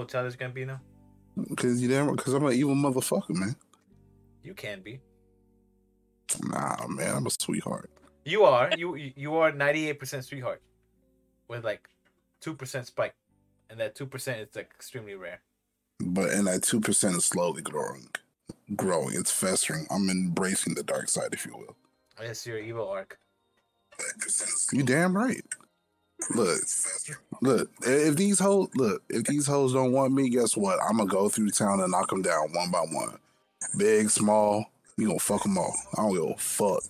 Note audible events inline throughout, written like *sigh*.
evil childish Gambino? Because you damn, because I'm an evil motherfucker, man. You can be. Nah, man, I'm a sweetheart. You are. You you are ninety eight percent sweetheart, with like two percent spike, and that two percent is like extremely rare. But and that two percent is slowly growing, growing. It's festering. I'm embracing the dark side, if you will. That's your evil arc. You damn right. Look, look. If these hoes, look, if these hoes don't want me, guess what? I'm gonna go through town and knock them down one by one, big, small. You gonna fuck them all. I don't give a fuck.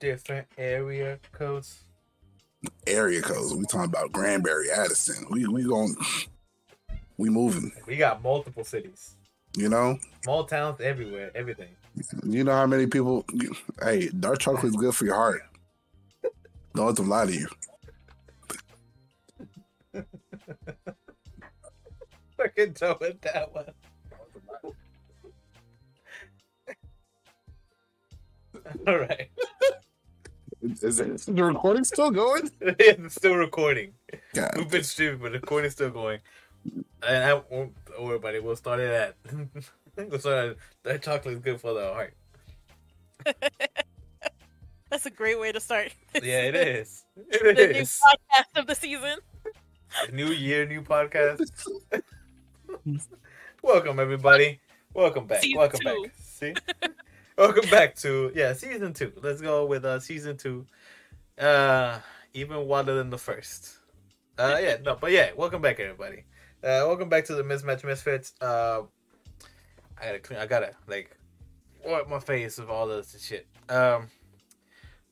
Different area codes. Area codes. We talking about Granbury, Addison. We we going we moving. We got multiple cities, You know. small towns everywhere, everything. You know how many people? Hey, dark chocolate is good for your heart. Don't let them lie to you. Fucking done with that one. All right. Is, it, is the recording still going? yeah, *laughs* it's still recording. God, We've been streaming, but the recording's still going. And I won't don't worry about it. We'll start it at. *laughs* we'll start at that chocolate is good for the heart. *laughs* That's a great way to start. Yeah, it is. the It new podcast of the season. New year, new podcast. *laughs* Welcome everybody. Welcome back. Season Welcome two. back. See? Welcome back to yeah, season two. Let's go with uh season two. Uh even wilder than the first. Uh yeah, no, but yeah, welcome back everybody. Uh welcome back to the Mismatch Misfits. Uh I gotta clean I gotta like wipe my face with all this shit. Um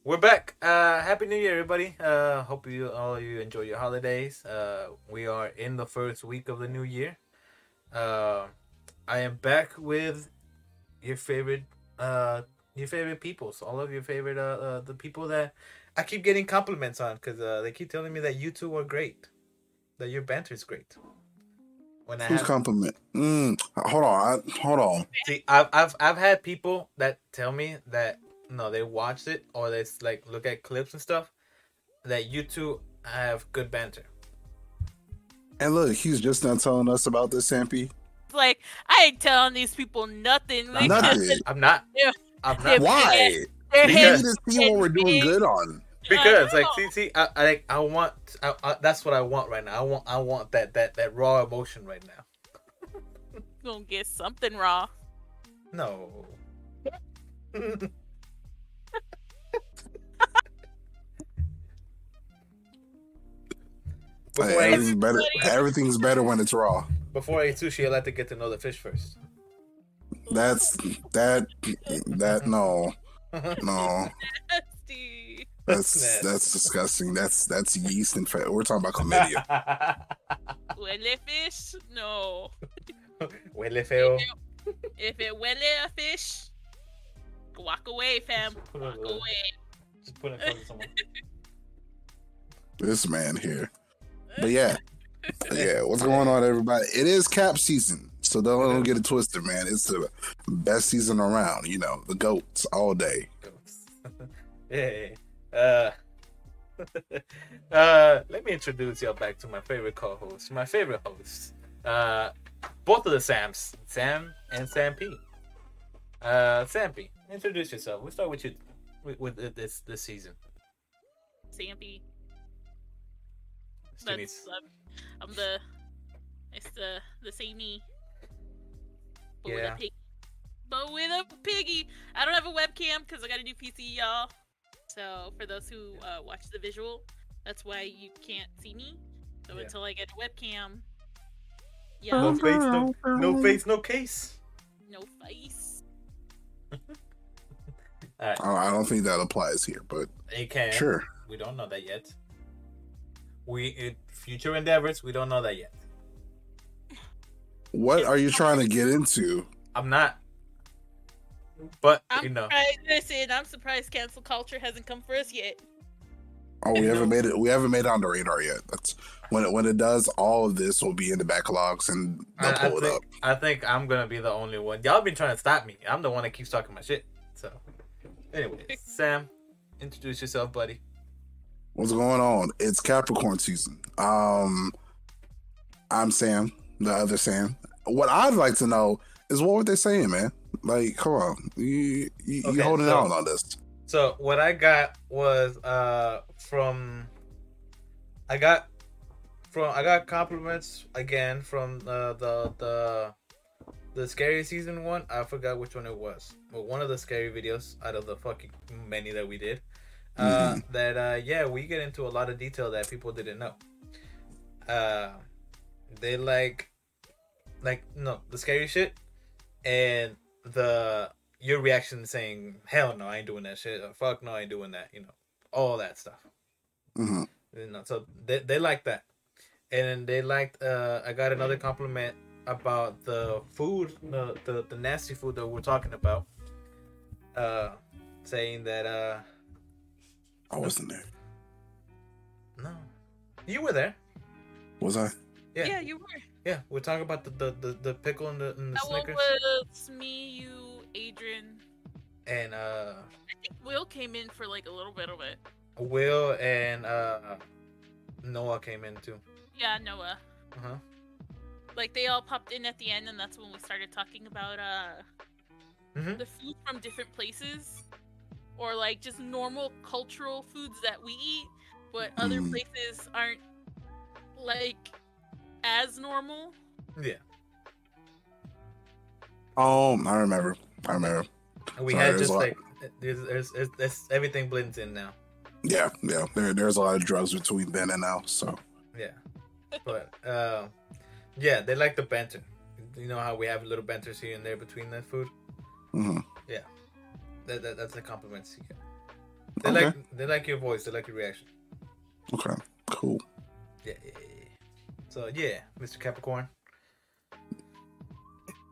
we're back. Uh happy new year everybody. Uh hope you all of you enjoy your holidays. Uh we are in the first week of the new year. Uh I am back with your favorite uh your favorite peoples all of your favorite uh, uh the people that i keep getting compliments on because uh they keep telling me that you two are great that your banter is great when i who's have, compliment? Mm, hold on, I, hold on. see I've, I've i've had people that tell me that no they watched it or they s- like look at clips and stuff that you two have good banter And look, he's just not telling us about this, Sampy. Like I ain't telling these people nothing. We Nothing. just- i'm not Yeah. i'm not Why? their We heads need to see what we're doing good on. because like know. see see I, I like i want I, I, that's what i want right now i want i want that that that raw emotion right now gonna get something raw. No. *laughs* before, I everything's better. *laughs* Everything's better when it's raw. before I eat sushi, I like to get to know the fish first. That's that. That no, *laughs* no. Nasty. That's *laughs* Nasty. that's disgusting. That's that's yeast and fat. We're talking about chlamydia. Huele fish? No. Huele feo. If it huele a fish, walk away, fam. Walk away. Just put it in front of someone. This man here. But yeah, *laughs* yeah. What's going on, everybody? It is cap season, so don't, don't get it twisted, man. It's the best season around. You know, the goats all day. *laughs* yeah. Uh, *laughs* uh, let me introduce y'all back to my favorite co-host, my favorite host. Uh, both of the Sams, Sam and Sam P. Uh, Sam P, introduce yourself. We'll start with you with, with this this season. Sampy. Still needs- That's, um, I'm the. It's the the samey. But Yeah. with a pig. But with a piggy. I don't have a webcam because I got a new PC, y'all. So for those who uh, watch the visual, that's why you can't see me. So Yeah. until I get a webcam, yeah, No face, no, no face, no case. no face. *laughs* All right, I I don't think that applies here, but it can. sure. We don't know that yet. We it, future endeavors. We don't know that yet. What are you trying to get into? I'm not. But I'm you know, surprised. Listen, I'm surprised cancel culture hasn't come for us yet. Oh, we haven't made it. We haven't made it on the radar yet. That's when it when it does. All of this will be in the backlogs, and I, they'll I pull it think up. I think I'm gonna be the only one. Y'all been trying to stop me. I'm the one that keeps talking my shit. So, anyways, *laughs* Sam, introduce yourself, buddy. What's going on? It's Capricorn season. Um, I'm Sam. the other Sam. What I'd like to know is what were they saying, man? Like, come on, you you, Okay, you holding so- out on this? So what I got was uh from I got from I got compliments again from uh, the the the scary season one. I forgot which one it was, but one of the scary videos out of the fucking many that we did. Uh, that uh yeah, we get into a lot of detail that people didn't know. Uh, they like like no the scary shit and the your reaction saying hell no i ain't doing that shit. Or fuck no i ain't doing that you know all that stuff. Hmm you know so they, they like that. And then they liked uh i got another compliment about the food the, the the nasty food that we're talking about uh saying that uh I wasn't there. no you were there Was I? Yeah. Yeah, you were. yeah we're talking about the the the, the pickle and the, and the That one snickers was me, you, Adrian. and uh I think Will came in for like a little bit of it. will and uh noah came in too Yeah, Noah. uh-huh Like they all popped in at the end, and that's when we started talking about uh Mhm. the food from different places, or like just normal cultural foods that we eat, but other Mhm. places aren't like as normal. yeah Oh, I remember. I remember. And we Sorry, had just like there's, there's, there's, there's everything blends in now. Yeah, yeah. There, there's a lot of drugs between then and now. So Yeah, but uh, yeah, they like the banter. You know how we have little banters here and there between that food. mhm. That, that that's the compliments you get. They Okay. like they like your voice. They like your reaction. okay, cool. Yeah. So yeah, Mr. Capricorn,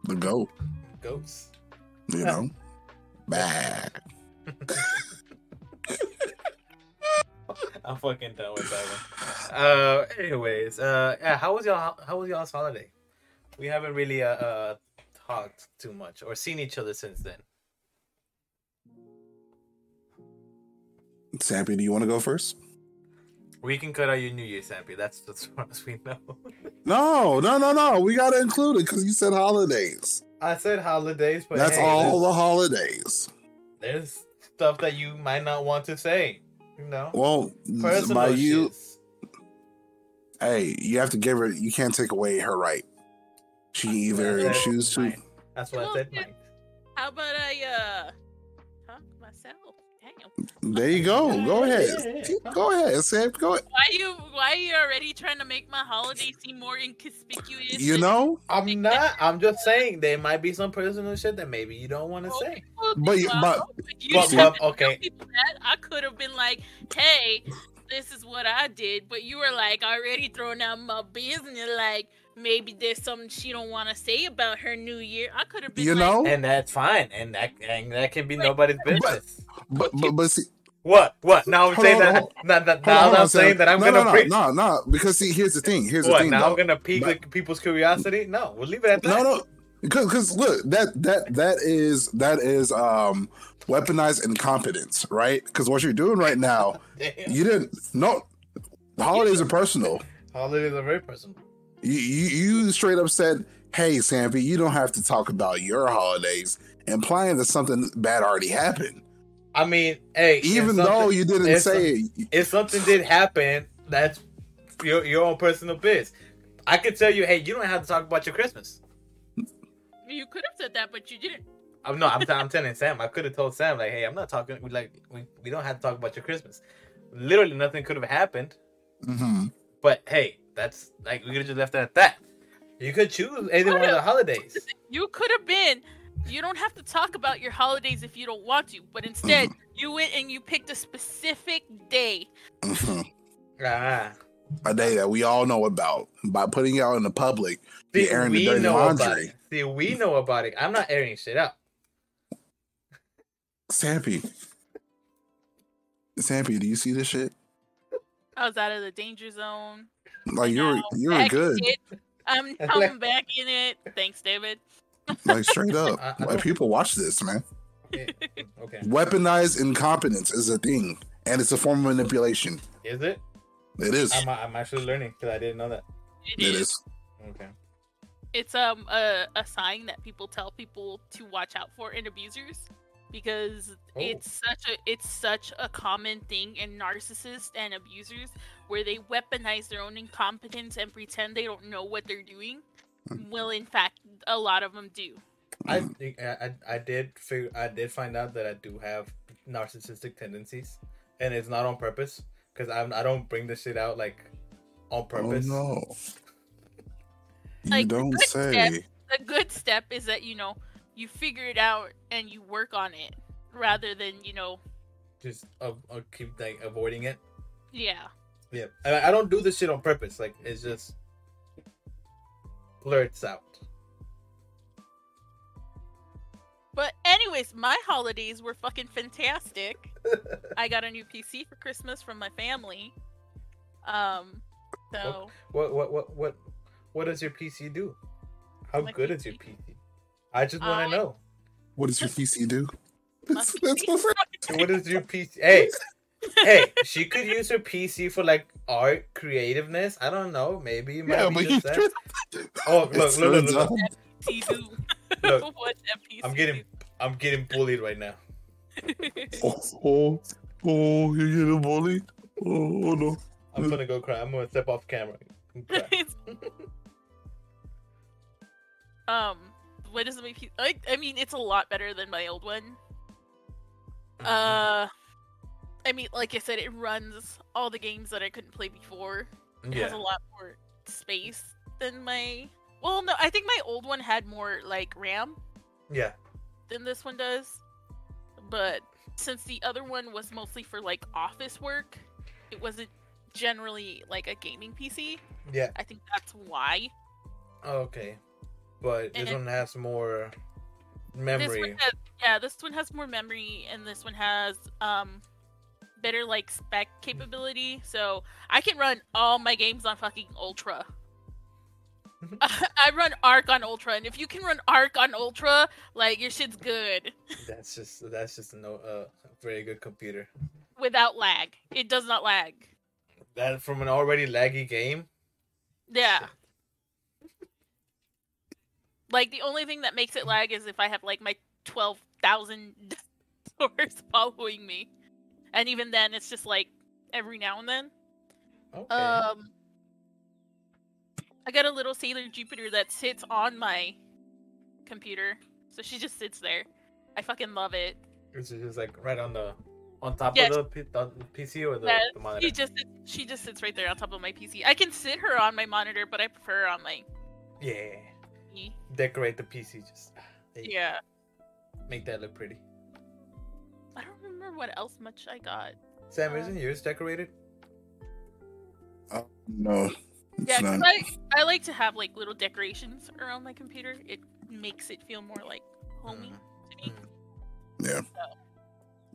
The goat, goats. you know. Bad. I'm fucking done with that one. Uh, anyways, uh, yeah, how was y'all? How was y'all's holiday? We haven't really uh, uh talked too much or seen each other since then. Sappy, do you want to go first? We can cut out your New Year's, Sappy. That's that's as far as we know. No, no, no, no. We gotta include it because you said holidays. I said holidays, but That's hey, all the holidays. there's stuff that you might not want to say. You know, Well, personal by you, shits. hey, you have to give her. You can't take away her right. She can either That's choose to. That's what I said. Mike. How about I uh talk myself? Damn. There you go. Go ahead. yeah, yeah. Go ahead, Sam. Go ahead. Why you why are you already trying to make my holiday seem more inconspicuous? You know, I'm not. I'm just saying there might be some personal shit that maybe you don't want to say. But you- well, you but- didn't but- okay. that. I could have been like, "Hey, this is what I did," but you were like already throwing out my business. Like maybe there's something she don't want to say about her New Year. I could have been. you like, know. And that's fine. And that and that can be Wait, nobody's business. But but but see, What? What? Now I'm saying on, that. hold Now, that, now on, I'm on, saying that I'm no, gonna no, preach. no, no, no. Because see, here's the thing. Here's the thing. Now though. I'm gonna pique But- people's curiosity? No, we'll leave it at that. No, no, because because look, that that that is that is um weaponized incompetence, right? Because what you're doing right now, *laughs* you didn't. No, holidays are personal. Holidays are very personal. You you, you straight up said, "Hey, Sampy, you don't have to talk about your holidays," implying that something bad already happened, I mean, hey, even though you didn't if say it. if something did happen, that's your your own personal biz. I could tell you, hey, you don't have to talk about your Christmas. You could have said that, but you didn't. I'm no, I'm, I'm telling Sam. I could have told Sam like, hey, I'm not talking. We like we, we don't have to talk about your Christmas. Literally, nothing could have happened. Mhm. But hey, that's like we could have just left it at that. You could choose either one of the holidays. You could have been. You don't have to talk about your holidays if you don't want to, but instead *clears throat* you went and you picked a specific day. *clears throat* Ah, A day that we all know about by putting it out in the public. see, You're airing the we dirty know about laundry. it. See, we know about it. I'm not airing shit out. Sampy, Sampy, do you see this shit? I was out of the danger zone. Like you are Now, you were back in good. I'm, *laughs* I'm back in it. Thanks, David. like straight up. *laughs* I- I Like people watch this, man. Yeah, Okay, Weaponized incompetence is a thing, and it's a form of manipulation. is it? It is. I'm I'm actually learning because I didn't know that. It is. Okay. it's um a, a sign that people tell people to watch out for in abusers because Oh. it's such a it's such a common thing in narcissists and abusers where they weaponize their own incompetence and pretend they don't know what they're doing. Hmm. Well, in fact, a lot of them do. I, hmm. I I I did figure I did find out that I do have narcissistic tendencies, and it's not on purpose because I'm I don't bring this shit out like on purpose. Oh purpose. no. You Like, don't good say. step. A good step is that you know you figure it out and you work on it rather than you know Just uh, uh, keep like avoiding it. yeah. Yeah, I, I don't do this shit on purpose. Like it's just blurts out. But anyways, my holidays were fucking fantastic. *laughs* I got a new PC for Christmas from my family. Um, so What what what what what does your PC do? How good is your PC? PC? I just want I- to know. What does your PC do? *laughs* my That's, that's my PC friend. What is your PC? Hey, hey, she could use her PC for like art creativeness. I don't know. Maybe it might Yeah, but you that. Oh, look, look, look, turns look, look. out- PC do. Look, *laughs* what that PC I'm getting, I'm getting bullied right now. *laughs* Oh, oh, oh, you're getting bullied? Oh, oh no. I'm gonna go cry. I'm gonna step off camera. and cry. um, what is my PC? I, I mean, it's a lot better than my old one. Uh, I mean, like I said, it runs all the games that I couldn't play before. It has a lot more space than my. Well, no, I think my old one had more like RAM yeah, than this one does. But since the other one was mostly for like office work, it wasn't generally like a gaming PC. yeah. I think that's why. Okay, but this And- one has more memory. has, yeah, this one has more memory, and this one has um better like spec capability. So I can run all my games on fucking Ultra. Mhm. *laughs* I run ARK on Ultra, and if you can run ARK on Ultra, like your shit's good That's just that's just a no uh, very good computer. without lag. It does not lag. That from an already laggy game. Yeah. Like the only thing that makes it lag is if I have like my twelve thousand *laughs* doors following me, and even then, it's just like every now and then. Okay. Um, I got a little Sailor Jupiter that sits on my computer, so she just sits there. I fucking love it. It's just like right on the on top Yes. of the, P- the PC or the, Yeah, the monitor. She just she just sits right there on top of my PC. I can sit her on my monitor, but I prefer her on my Yeah. PC. Decorate the PC. Just hey, Yeah. make that look pretty. I don't remember what else much I got. Sam, Uh, isn't yours decorated? Oh, no. It's Yeah, 'cause not. I I like to have like little decorations around my computer. It makes it feel more like homey to me. Yeah.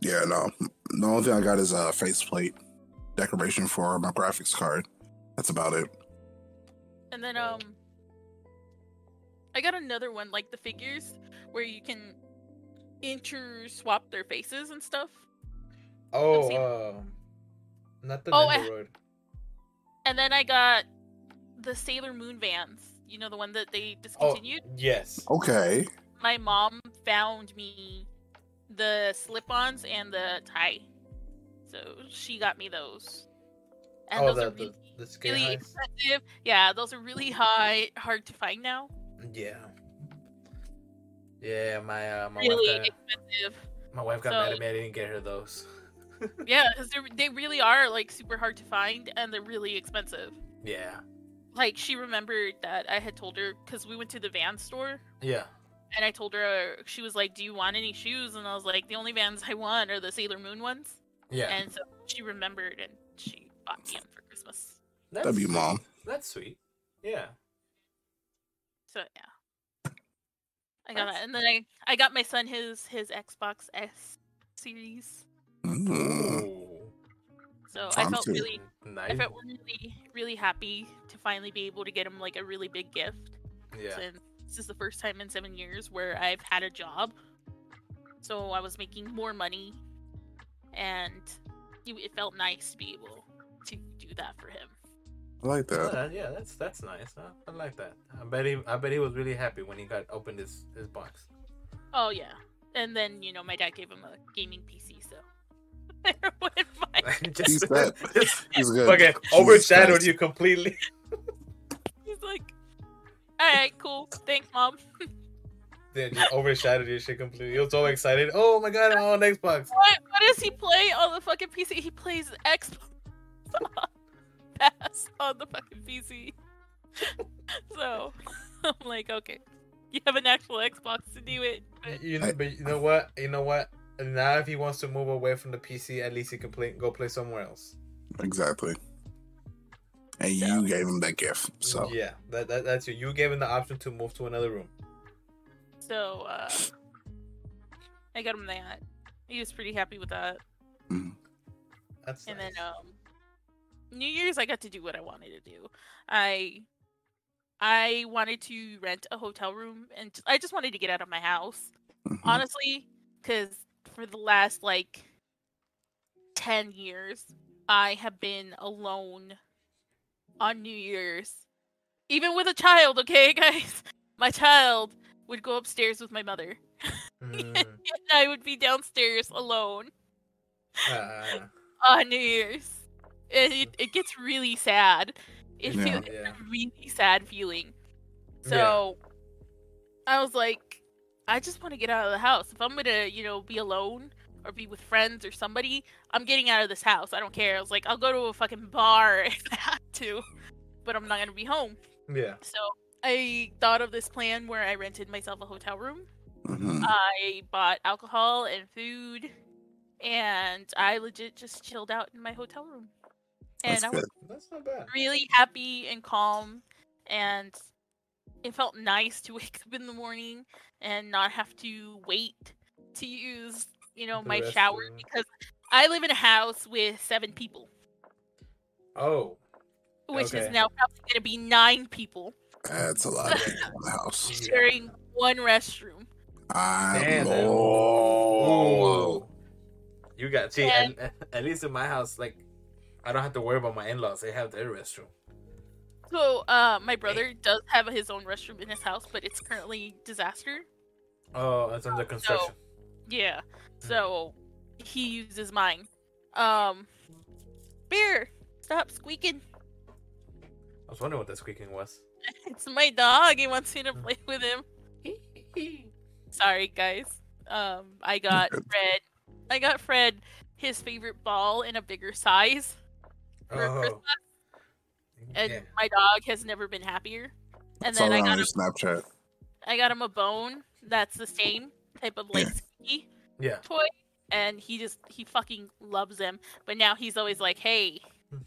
Yeah, no. The only thing I got is a faceplate decoration for my graphics card. That's about it. And then um I got another one like the figures where you can inter swap their faces and stuff. Oh, uh, not the Oh, I- And then I got the Sailor Moon vans. You know the one that they discontinued. Oh, discontinued? yes. Okay. My mom found me the slip-ons and the tie. So she got me those. And oh, those the, are really, the skin really expensive. Yeah, those are really high hard to find now. Yeah. Yeah, my uh, my really wife got, expensive. my wife got so- mad at me. I didn't get her those. *laughs* *laughs* Yeah, because they really are like super hard to find and they're really expensive. Yeah. Like she remembered that I had told her because we went to the van store Yeah. and I told her she was like, "Do you want any shoes?" And I was like, "The only vans I want are the Sailor Moon ones." Yeah. And so she remembered and she bought me them for Christmas. That's, That'd be mom. That's sweet. Yeah. So yeah, I got that, and then I I got my son his his Xbox S series. Ooh. So I felt to- really I felt really really happy to finally be able to get him like a really big gift. Yeah. since this is the first time in seven years where I've had a job. So I was making more money, and it, it felt nice to be able to do that for him. I like that. Yeah, that's that's nice. Huh? I like that. I bet he I bet he was really happy when he got opened his his box. Oh yeah, and then you know my dad gave him a gaming PC, so *laughs* there went my. *laughs* He's *laughs* good. He's good. Okay, overshadowed you completely. He's like, all right, cool, thanks, mom. Dude, you overshadowed your shit completely. He was so excited. Oh my god, I'm on Xbox. What what does he play on the fucking PC? He plays Xbox Pass on the fucking PC. *laughs* so *laughs* I'm like, okay, you have an actual Xbox to do it. But You know, but you know what? You know what? Now if he wants to move away from the PC, at least he can play go play somewhere else. Exactly. And you gave him that gift. So yeah, that, that that's you. You gave him the option to move to another room. so uh, I got him that. He was pretty happy with that. That's And nice. then um New Year's I got to do what I wanted to do. I I wanted to rent a hotel room and I just wanted to get out of my house. mhm. Honestly, cuz for the last like 10 years I have been alone on New Year's. Even with a child, okay, *laughs* guys? My child would go upstairs with my mother. *laughs* Mm, and I would be downstairs alone uh, *laughs* on New Year's. It, it, gets really sad. It Yeah. feels Yeah. it's a really sad feeling. Yeah. So I was like, I just want to get out of the house. If I'm gonna, you know, be alone or be with friends or somebody, I'm getting out of this house. I don't care. I was like, I'll go to a fucking bar *laughs* if I have to, but I'm not gonna be home. yeah. So I thought of this plan where I rented myself a hotel room Mhm. I bought alcohol and food, and I legit just chilled out in my hotel room. And That's I was. That's not bad. really happy and calm, and it felt nice to *laughs* wake up in the morning and not have to wait to use, you know, The my shower restroom. because I live in a house with seven people, Oh, which Okay. is now probably going to be nine people That's a lot of people in the house. *laughs* Yeah. sharing one restroom. I Damn, man. Lord. You got see And- at, at least in my house, like I don't have to worry about my in-laws. They have their restroom. So, uh, my brother does have his own restroom in his house, but it's currently disaster. Oh, it's under construction. Yeah. Hmm. So he uses mine. Um, bear, stop squeaking. I was wondering what that squeaking was. *laughs* It's my dog. He wants me to Hmm. play with him. *laughs* Sorry, guys. Um, I got. *laughs* Fred. I got Fred his favorite ball in a bigger size for Oh, Christmas, and yeah. my dog has never been happier. And It's all then I on got your him, Snapchat. I got him a bone that's the same type of like Yeah. yeah. toy and he just he fucking loves them but now he's always like hey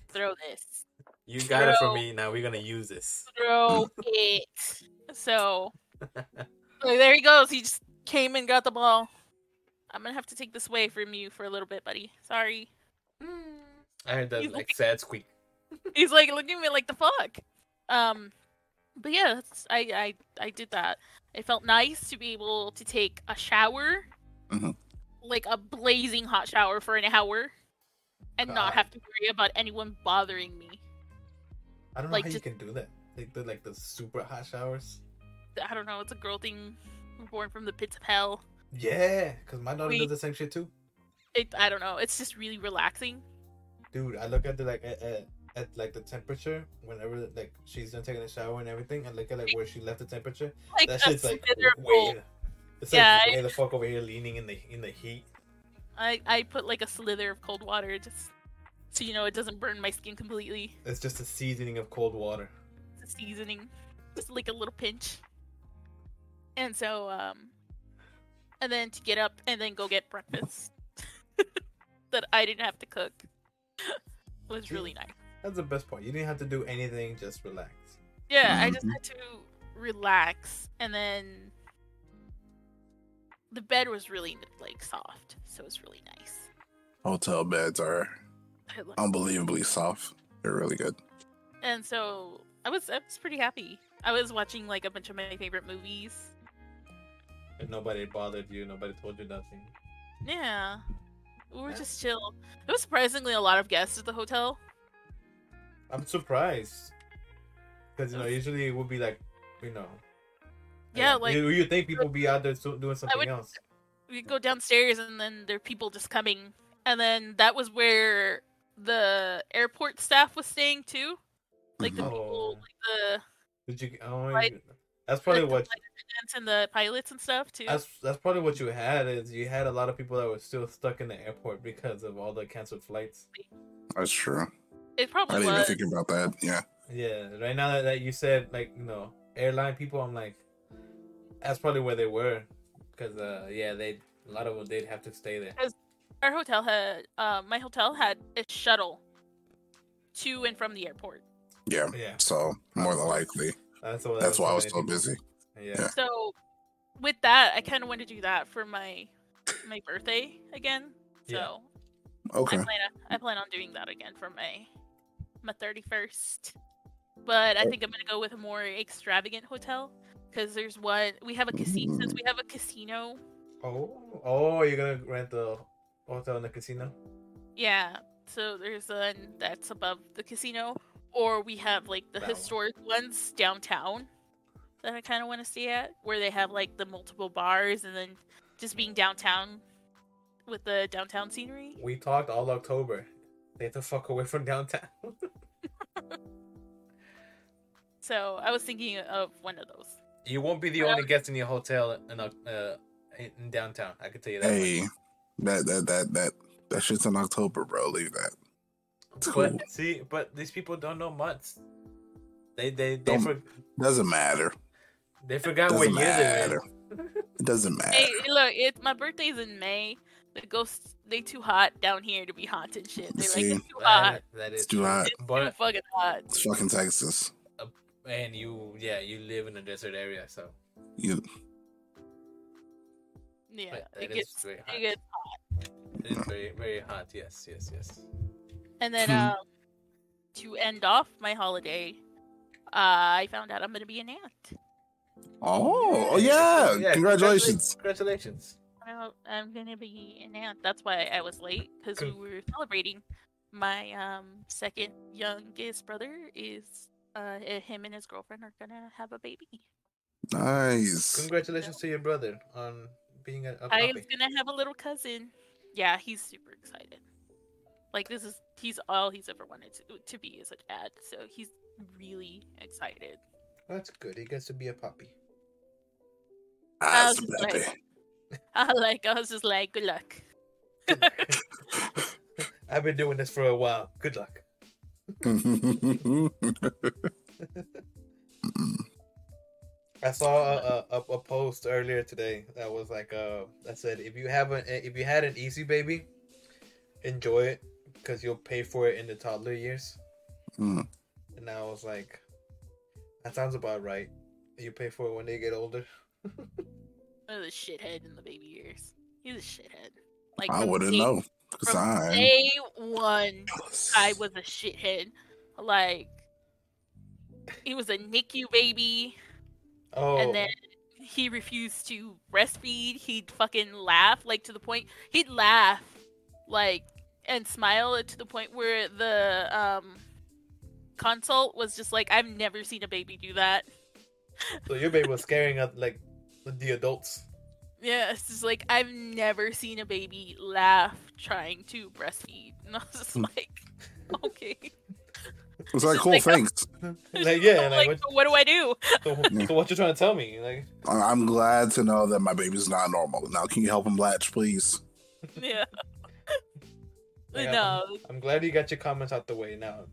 throw this You got it for me. Now we're gonna use this. throw *laughs* it so *laughs* so there he goes he just came and got the ball i'm gonna have to take this away from you for a little bit buddy sorry mm. I heard that He's like like- sad squeak. *laughs* he's like looking at me like the fuck um but yeah that's i i i did that it felt nice to be able to take a shower Mhm. like a blazing hot shower for an hour and not have to worry about anyone bothering me I don't know Like, how just- you can do that. Like the like the super hot showers. i don't know it's a girl thing born from the pits of hell Yeah, because my daughter We- does the same shit too. it i don't know it's just really relaxing Dude, I look at the like at, at, at like the temperature whenever like she's done taking a shower and everything. I look at like where she left the temperature. like That shit's like way. It's Yeah, like I- way the fuck over here leaning in the in the heat. I, I put like a slither of cold water just so you know it doesn't burn my skin completely It's just a seasoning of cold water. It's a seasoning, just like a little pinch. And so, um, and then to get up and then go get breakfast *laughs* that I didn't have to cook *laughs* was really nice. That's the best part. You didn't have to do anything, just relax. Yeah, I just Mhm. had to relax, and then the bed was really like soft, so it was really nice. Hotel beds are I loved it. unbelievably soft. They're really good. And so I was I was pretty happy. I was watching like a bunch of my favorite movies. And nobody bothered you. Nobody told you nothing. Yeah. We were Yeah. just chill. There was surprisingly a lot of guests at the hotel. I'm surprised because you know usually it would be like, you know. Yeah, like- you, you think people be out there doing something would- else. we go downstairs and then there are people just coming and then that was where the airport staff was staying too like the Mhm. people Oh. like the Did you? Oh, Right. You- that's probably the what. flight attendants and the pilots and stuff too That's that's probably what you had is you had a lot of people that were still stuck in the airport because of all the canceled flights. That's true. it probably. I didn't even think about that. Yeah. Yeah, right now that, that you said like you know airline people, I'm like, that's probably where they were, because uh yeah they a lot of them they'd have to stay there. our hotel had uh, my hotel had a shuttle to and from the airport Yeah. Yeah, So more than likely, that's why that's why I was so so busy. Yeah. Yeah. so with that i kind of want to do that for my my birthday again so Yeah. Okay. I plan on, I plan on doing that again for my my 31st. But I oh. think I'm gonna go with a more extravagant hotel because there's one we have a casino since mm. we have a casino. Oh, oh, you're gonna rent the hotel in the casino? Yeah, so there's one that's above the casino, or we have like the That one. historic ones downtown that I kind of want to stay at, where they have like the multiple bars and then just being downtown with the downtown scenery. We talked all October. Stay the fuck away from downtown. *laughs* So I was thinking of one of those. you won't be the only guest in your hotel in uh in, in downtown. I can tell you that. Hey, that that that that that shit's in October, bro. Leave that. Cool. But see, but these people don't know months. They they they, Don't- for, Doesn't matter. they forgot what Doesn't year they're in. matter. It doesn't matter. Hey, look, it's my birthday's in May. The ghosts they too hot down here to be haunted shit. They're See? like it's too hot. That, that is It's too hot. It's too But fucking hot. It's fucking Texas. Uh, and you yeah you live in a desert area, so You Yeah, but it gets very hot. it gets. hot. It is very very hot. Yes yes yes. And then um, to end off my holiday, uh, I found out I'm gonna be an aunt. Oh, oh yeah. Congratulations. Congratulations. Well, I'm gonna be an aunt. That's why I was late because we were celebrating. My um second youngest brother is uh eh, him and his girlfriend are gonna have a baby. Nice. Congratulations to your brother on being a, a I puppy. was gonna have a little cousin. Yeah, he's super excited. Like this is he's all he's ever wanted to to be is a dad, so he's really excited. That's good. He gets to be a puppy. Ah, was just like- I *laughs* like I was just like, good luck. *laughs* I've been doing this for a while. Good luck. *laughs* I saw a, a, a post earlier today that was like uh that said if you haven't if you had an easy baby, enjoy it because you'll pay for it in the toddler years. Mm. And I was like, that sounds about right. You pay for it when they get older. *laughs* Oh, a shithead in the baby years. He's a shithead. Like I wouldn't day- know. Cause From I day one, I was a shithead. Like he was a NICU baby. Oh, and then he refused to breastfeed. He'd fucking laugh, like to the point he'd laugh, like and smile to the point where the um consult was just like, I've never seen a baby do that. *laughs* so your baby was scaring up like the adults. Yeah, it's just like I've never seen a baby laugh trying to breastfeed, *laughs* and I was just Hmm. like, okay, It's like cool. like, Thanks. *laughs* like yeah, like, like, what, what do I do? so, so what you trying to tell me? Like I- I'm glad to know that my baby's not normal. Now, can you help him latch, please? Yeah, Yeah. no. I'm glad you got your comments out the way now.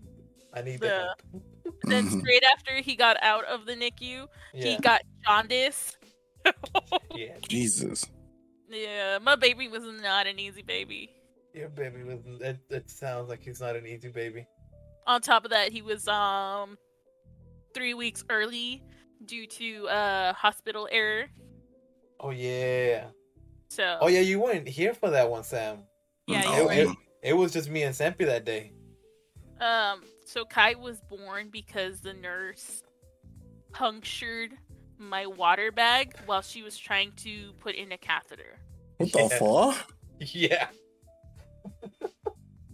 I need the Yeah. help. Then *laughs* straight after he got out of the NICU, he got jaundice. *laughs* yeah. Jesus. Yeah, my baby was not an easy baby. Your baby was. It, it sounds like he's not an easy baby. On top of that, he was um three weeks early due to uh hospital error. Oh yeah. So Oh yeah, you weren't here for that one, Sam. yeah, you're it- right. It was just me and Sampy that day. Um, so Kai was born because the nurse punctured my water bag while she was trying to put in a catheter. What the Yeah. fuck? *laughs* Yeah.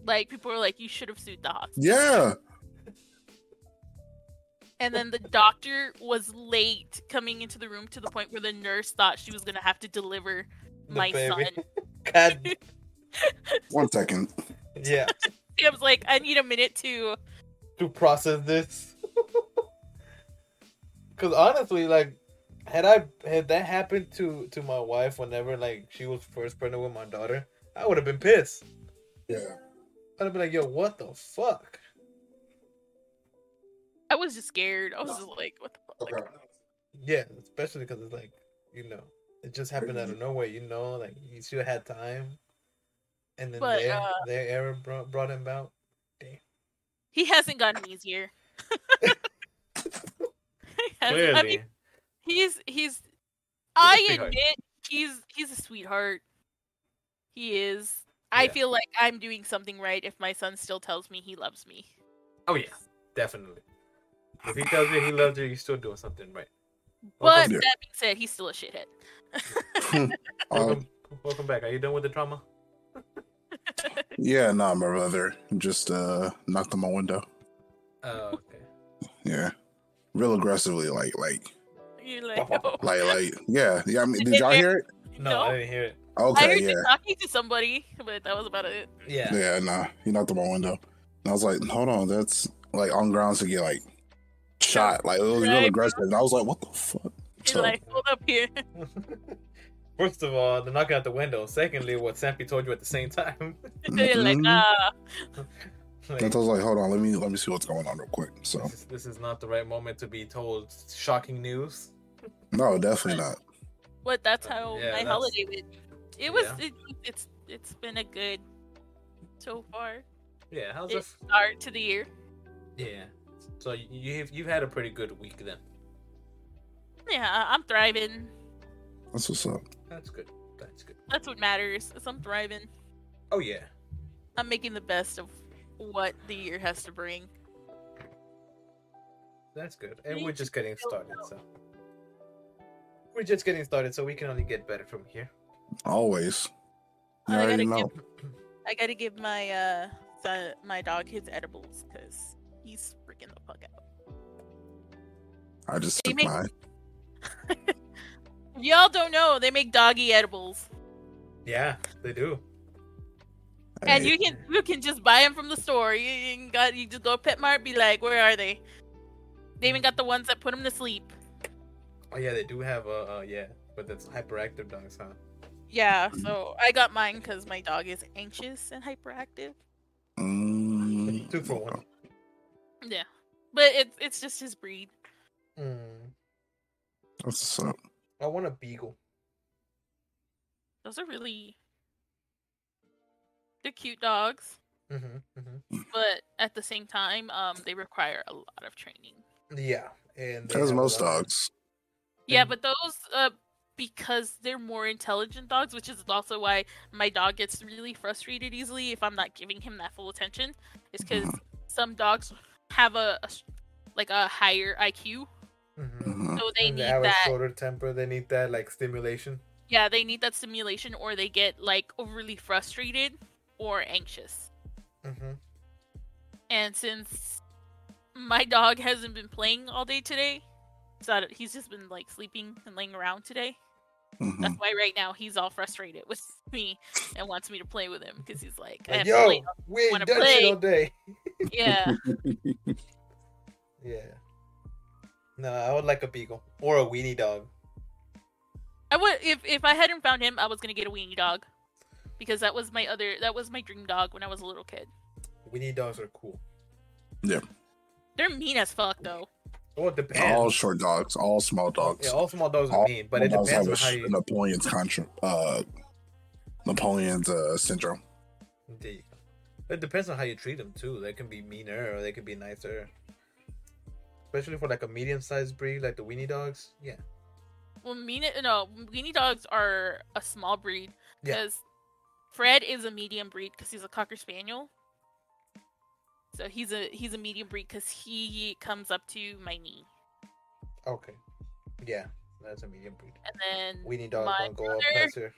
Like people were like, "You should have sued the hospital." Yeah. and then the doctor was late coming into the room to the point where the nurse thought she was gonna have to deliver The my baby. son. *laughs* God, *laughs* One second. yeah. *laughs* I was like, I need a minute to. to process this. *laughs* Because honestly, like, had I had that happened to to my wife whenever like she was first pregnant with my daughter, I would have been pissed. Yeah. I'd have been like, "Yo, what the fuck?" I was just scared. I was just like, what the fuck? Like, Yeah, especially because it's like, you know, it just happened out of nowhere. You know, like you should have had time, and then But, their uh, their error brought, brought him out. he hasn't gotten easier. *laughs* He Clearly, I mean, he's he's. I sweetheart. admit he's he's a sweetheart. He is. I feel like I'm doing something right if my son still tells me he loves me. oh yeah, definitely. If he tells you he loves you, you're still doing something right. But Welcome, that being said, he's still a shithead. Uh, *laughs* *laughs* welcome, welcome back. Are you done with the trauma? Yeah, nah, my brother just uh knocked on my window. Oh, okay. Yeah. Real aggressively, like like You're like, *laughs* oh. like like yeah. Yeah, I mean did y'all hear it? No, No. I didn't hear it. I Okay, heard yeah. you talking to somebody, but that was about it. Yeah. Yeah, nah. He knocked on my window. And I was like, hold on, that's like on grounds to get like shot. Like it was real Right, aggressive. And I was like, what the fuck? He's So like, hold up here. *laughs* *laughs* First of all, they're knocking out the window. Secondly, what Sampy told you at the same time. *laughs* You're like, Mhm. ah, Like, I was like, hold on, let me let me see what's going on real quick. So this, is, this is not the right moment to be told shocking news. no, definitely not. what? That's how Yeah, my that's- holiday went. It was. Yeah. It, it's. It's been a good so far. Yeah, how's It it? start to the year. Yeah. So you- you've you've had a pretty good week then. Yeah, I'm thriving. That's what's up. That's good. That's good. That's what matters. Is I'm thriving. Oh yeah. I'm making the best of what the year has to bring. That's good. And we're just getting started, so we're just getting started, so we can only get better from here. Always. You I gotta know. give. I gotta give my uh son, my dog his edibles because he's freaking the fuck out. I just They took make- mine. *laughs* If y'all don't know, they make doggy edibles, Yeah, they do. and Hey, you can you can just buy them from the store. You, you can got you just go to Petmart, be like, where are they? They even got the ones that put them to sleep. Oh yeah, they do have uh, uh yeah, but that's hyperactive dogs, huh? Yeah, so I got mine because my dog is anxious and hyperactive. mm, Two for one. Yeah, but it's it's just his breed. Mm. That's what's up. I want a beagle. Those are really they're cute dogs, hmm hmm but at the same time, um, they require a lot of training. Yeah, and they As most dogs. Yeah, Mhm. but those uh because they're more intelligent dogs, which is also why my dog gets really frustrated easily if I'm not giving him that full attention. Is because *laughs* some dogs have a, like a higher IQ, Mhm. Mhm. so they And need have that. a shorter temper. They need that like stimulation. Yeah, they need that stimulation, or they get like overly frustrated or anxious. hmm And since my dog hasn't been playing all day today, so he's just been like sleeping and laying around today. Mhm. That's why right now he's all frustrated with *laughs* me and wants me to play with him because he's like, I yo, we ain't wanna done play. all day. Yeah, *laughs* Yeah. No, I would like a beagle or a weenie dog. I would if if I hadn't found him, I was gonna get a weenie dog because that was my other that was my dream dog when I was a little kid. Weenie dogs are cool. Yeah. They're mean as fuck though. Well, it depends. all short dogs, all small dogs. yeah, all small dogs are all mean, but it small dogs depends have on a how you. Napoleon's contra- uh, Napoleon's uh, syndrome. There you go. It depends on how you treat them too. They can be meaner or they can be nicer. Especially for like a medium-sized breed, like the weenie dogs. Yeah. Well, mean no weenie dogs are a small breed Yeah. because Fred is a medium breed because he's a cocker spaniel. So he's a he's a medium breed because he comes up to my knee, Okay. Yeah, that's a medium breed. and then Weenie dog My don't go up brother- past here.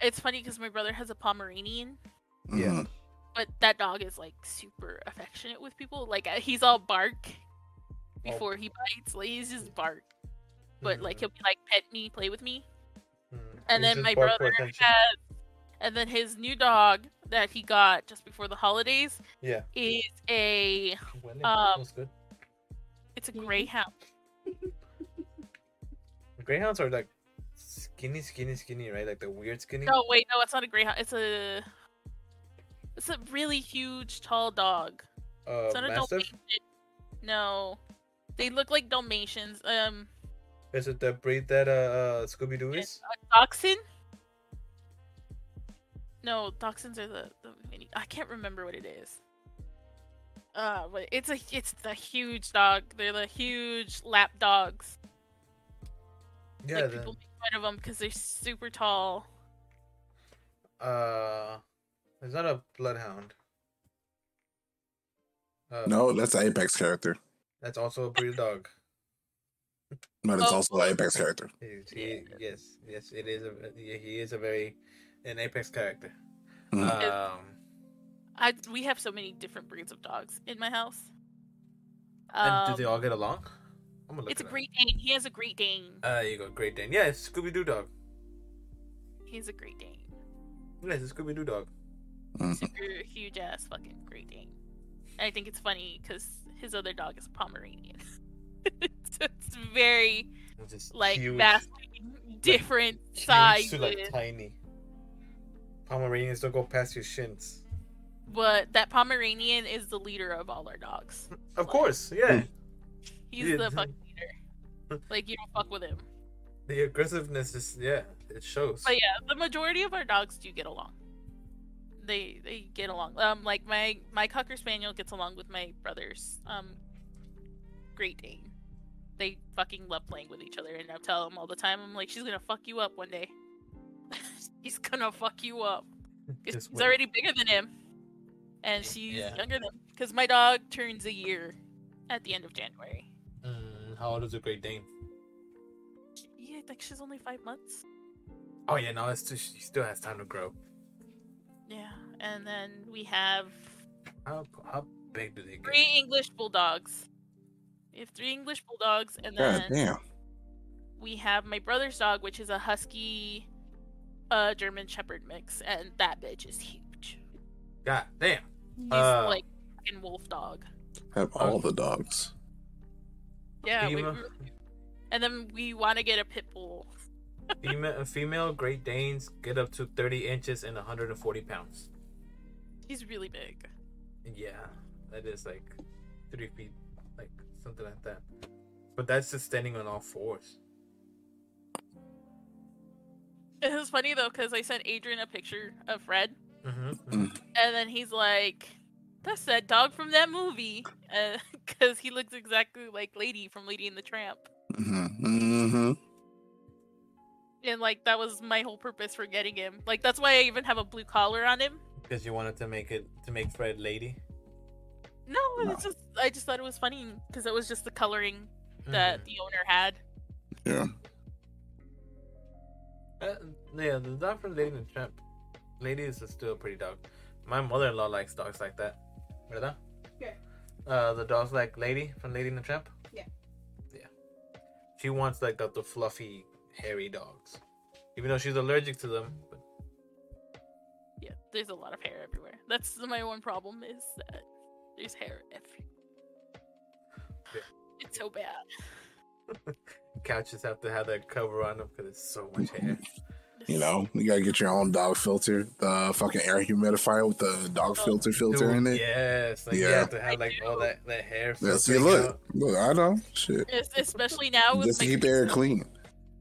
it's funny because my brother has a Pomeranian, Yeah. Mhm. but that dog is like super affectionate with people. Like uh, he's all bark before he bites. Like he's just bark, but like Mhm. he'll be like pet me, play with me. Mm. And He's then my brother attention. has, and then his new dog that he got just before the holidays Yeah. is a Um, good. it's a greyhound. *laughs* Greyhounds are like skinny, skinny, skinny, right? Like the weird skinny. No, wait, no, it's not a greyhound. It's a it's a really huge, tall dog. Uh, It's not a mastiff. No, they look like Dalmatians. Um, Is it the breed that uh, uh Scooby Doo is? a dachshund. No, dachshunds are the the mini. I can't remember what it is. Uh, but it's a it's the huge dog. They're the huge lap dogs. Yeah. like then, people make fun of them because they're super tall. uh, it's not a bloodhound. Uh, No, that's an Apex character, That's also a breed of dog. but it's Oh. also an Apex character. He, he- yes, yes, it is. A, he is a very an apex character. Mhm. Um, I we have so many different breeds of dogs in my house. and Um, do they all get along? I'm gonna look it's a it up. Great Dane. He has a Great Dane. Uh, there you go, Great Dane. Yeah, it's Scooby Doo dog. He's a Great Dane. Yeah, it's a Scooby Doo dog. Mhm. Super huge ass fucking Great Dane. And I think it's funny because his other dog is a Pomeranian. *laughs* so it's very It's like huge, vastly different huge sizes. to like tiny. Pomeranians don't go past your shins. but that Pomeranian is the leader of all our dogs. Of course, yeah. He's Yeah. the fucking leader. Like you don't fuck with him. The aggressiveness is yeah, it shows. But yeah, the majority of our dogs do get along. They they get along. Um, like my my cocker spaniel gets along with my brother's um Great Dane. They fucking love playing with each other, and I tell them all the time. I'm like, she's gonna fuck you up one day. *laughs* He's gonna fuck you up. *laughs* Just She's already bigger than him, and she's Yeah. younger than. Because my dog turns a year at the end of January. Mm, how old is a Great Dane? Yeah, I think she's only five months. Oh yeah, no, it's just, she still has time to grow. Yeah, and then we have How how big do they get? three English bulldogs. We have three English bulldogs, and God then damn. we have my brother's dog, which is a husky, uh, German Shepherd mix, and that bitch is huge. God damn. He's Uh, like fucking wolf dog. Have all the dogs. Yeah, we, *laughs* and then we want to get a pit bull. *laughs* female, female Great Danes get up to 30 inches and 140 pounds. He's really big. Yeah, that is like three feet, like something like that. But that's just standing on all fours. It was funny though because I sent Adrian a picture of Fred, Mm-hmm. *clears throat* and then he's like, "That's that dog from that movie," *laughs* because he looks exactly like Lady from Lady and the Tramp. hmm hmm And like that was my whole purpose for getting him. Like that's why I even have a blue collar on him. Because you wanted to make it to make Fred lady. No, No. it's just I just thought it was funny because it was just the coloring that Mhm. the owner had. Yeah. Uh, yeah, the dog from Lady and the Tramp. Lady is still a pretty dog. My mother-in-law likes dogs like that. ¿Verdad? Yeah. Uh, the dogs like Lady from Lady and the Tramp. Yeah. Yeah. She wants like the, the fluffy, hairy dogs, even though she's allergic to them. But Yeah, there's a lot of hair everywhere. That's my one problem is that there's hair everywhere. Yeah. It's so bad. *laughs* couches have to have that cover on them because it's so much hair. You know, you gotta get your own dog filter, the fucking air humidifier with the dog Oh, filter filter Dude, in it. Yes, like you Yeah. have to have like all that that hair. Yeah, see, look, out. look, I know, shit. Es- especially now with Just my to keep the air clean.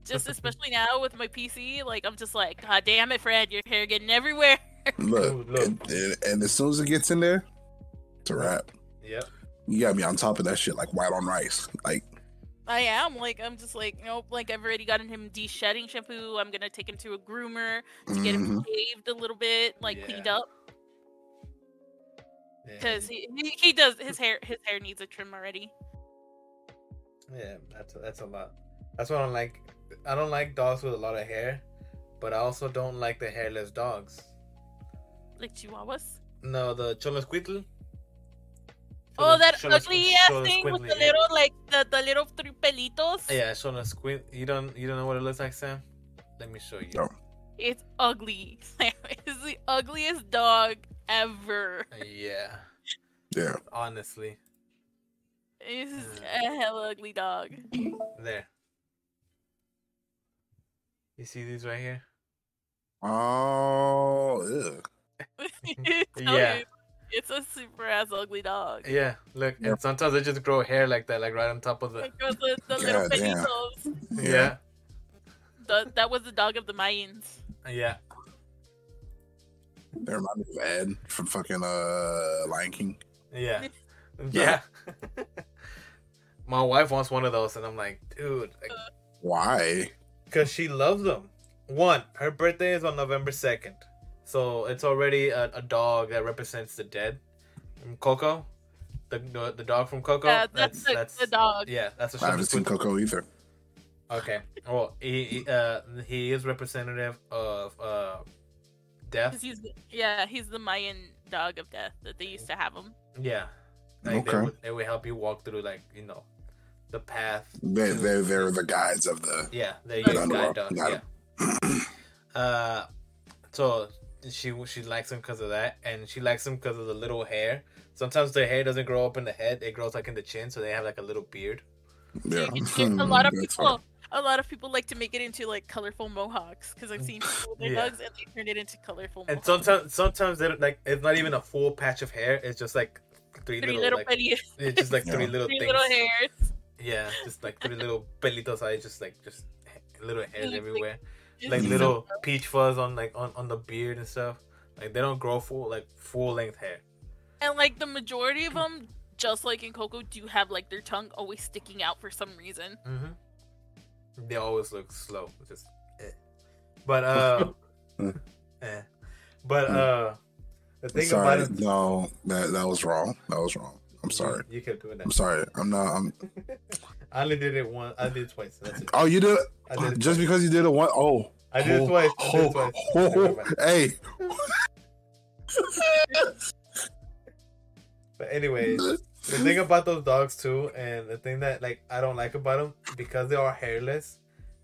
just especially now with my PC, like I'm just like, God damn it, Fred, your hair getting everywhere. Look, Look. And, and, and as soon as it gets in there, it's a wrap. Yep. You gotta be on top of that shit like white on rice. Like, I am like I'm just like nope. Like I've already gotten him de-shedding shampoo. I'm gonna take him to a groomer to get him mm-hmm. shaved a little bit, like cleaned up, because he, he he does his hair his hair needs a trim already. Yeah, that's that's a lot. That's why I don't like. I don't like dogs with a lot of hair, but I also don't like the hairless dogs. Like chihuahuas. No, the Xoloitzcuintle. Oh, that show the- ugly show ass the thing with the yeah. little like the, the little three pelitos. Yeah, showing a squint. You don't you don't know what it looks like, Sam? Let me show you. No. It's ugly. Sam. *laughs* It's the ugliest dog ever. Yeah, Yeah. honestly, This is mm. a hell ugly dog. there. You see these right here? Oh, ew. *laughs* Tell Yeah. you, It's a super ass ugly dog. Yeah, look, Yep. and sometimes they just grow hair like that, like right on top of the. Like, the, the *laughs* little God damn. pelitos. Yeah, The, that was the dog of the Mayans. yeah. That reminds me of Ed from fucking uh Lion King. Yeah. *laughs* Yeah. My wife wants one of those, and I'm like, dude, Why? because she loves them. One, her birthday is on November 2nd. So it's already a, a dog that represents the dead. From Coco. The, the, the dog from Coco. yeah, that's, the, the dog. Yeah, that's what I haven't seen Coco either. Okay. Well, he, he, uh, he is representative of uh, death. 'Cause he's yeah, he's the Mayan dog of death that they used to have him. Yeah. Like they Okay. would, it would help you walk through, like, you know, the path They they they're the guides of the Yeah, there you Got go, it. guide dog. Yeah. *clears throat* uh, so she she likes him because of that, and she likes him because of the little hair. Sometimes their hair doesn't grow up in the head; it grows like in the chin, so they have like a little beard. yeah. You *laughs* a lot of people a lot of people like to make it into like colorful mohawks because I've seen people with their Yeah. dogs and they turn it into colorful And mohawks. sometimes sometimes they don't, like it's not even a full patch of hair; it's just like three, three little, little like peli- *laughs* it's just like three Yeah. little three things. little hairs. Yeah, just like three little pelitos. I just like just eh, little hairs everywhere. It's like little dope. peach fuzz on like on, on the beard and stuff. Like they don't grow full like full length hair. And like the majority of them, just like in Coco, do have like their tongue always sticking out for some reason. Mm-hmm. They always look slow, just eh. But uh, *laughs* eh. But uh, the thing sorry. about it, No, that that was wrong. That was wrong. I'm sorry. You kept doing that. I'm sorry. I'm not. I'm. *laughs* I only did it once. I did it twice. That's it. Oh, you did. I did it Just twice. because you did it one. Oh. I did it oh, twice. I did it oh, twice. oh, Never *laughs* hey. But anyways, the thing about those dogs too, and the thing that like I don't like about them because they are hairless,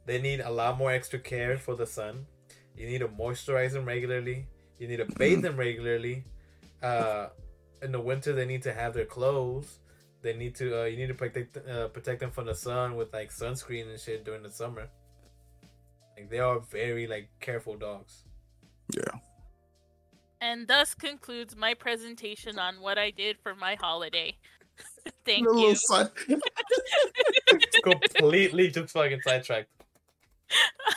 they need a lot more extra care for the sun. You need to moisturize them regularly. You need to bathe them regularly. Uh, in the winter, they need to have their clothes. They need to. Uh, you need to protect uh, protect them from the sun with like sunscreen and shit during the summer. Like they are very like careful dogs. Yeah. And thus concludes my presentation on what I did for my holiday. *laughs* Thank you. side- *laughs* *laughs* Completely just fucking sidetracked.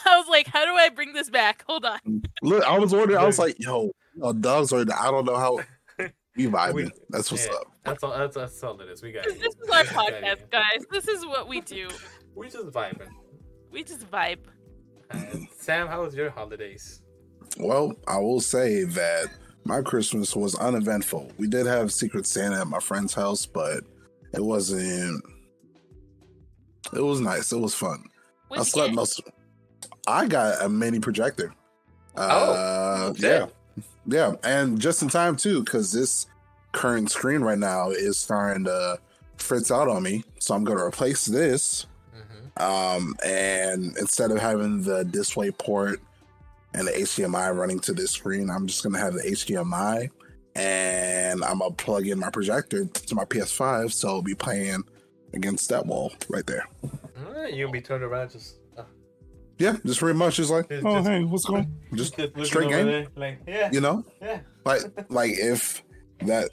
I was like, how do I bring this back? Hold on. Look, I was wondering. I was like, yo, yo, dogs are. I don't know how we vibing. We- That's what's Yeah, up. That's all. That's, that's all it is. We got. This this is our We got it. podcast, guys. This is what we do. *laughs* We just vibing. We just vibe. And Sam, how was your holidays? Well, I will say that my Christmas was uneventful. We did have Secret Santa at my friend's house, but it wasn't. It was nice. It was fun. I What'd you slept get? most. I got a mini projector. Oh, Uh, yeah, yeah, and just in time too, because this current screen right now is starting to fritz out on me. So I'm going to replace this. Mm-hmm. Um, and instead of having the display port and the HDMI running to this screen, I'm just gonna have the HDMI and I'm gonna plug in my projector to my PS5, so I'll be playing against that wall right there. You'll be turned around just. Yeah, just pretty much just like, Just- oh just- hey, what's going? *laughs* Just just straight game, there, like yeah, you know? yeah. Like like if that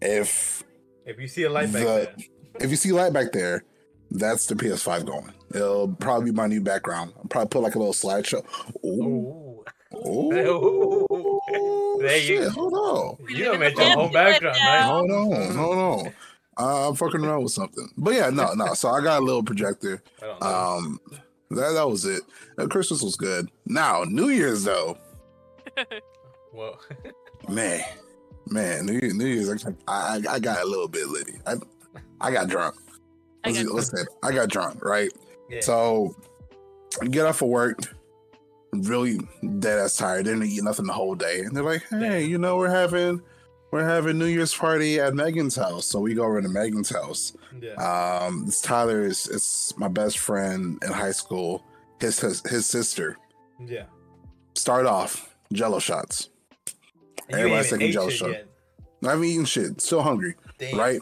if If you see a light back there, if you see light back there, that's the PS5 going. It'll probably be my new background. I'll probably put like a little slideshow. Ooh. Ooh. Ooh. *laughs* There you Shit, hold on. We you live don't in make your whole background, land right? Hold on, hold on. Uh, I'm fucking around with something. But yeah, no, no. So I got a little projector. I don't know. Um, that that was it. Uh, Christmas was good. Now New Year's though, *laughs* well, man, man, New Year's, New Year's, I, I I got a little bit litty. I I got drunk. *laughs* I got let's. I got drunk, right? yeah. So I get off of work, really dead ass tired. Didn't eat nothing the whole day. And they're like, hey, you know, we're having we're having New Year's party at Megan's house. So we go over to Megan's house. Yeah. Um, it's Tyler's. It's my best friend in high school. His his, his sister. yeah. Start off Jello shots. And Everybody's taking Jello shot. yet. I haven't eaten shit. Still hungry. Damn. Right.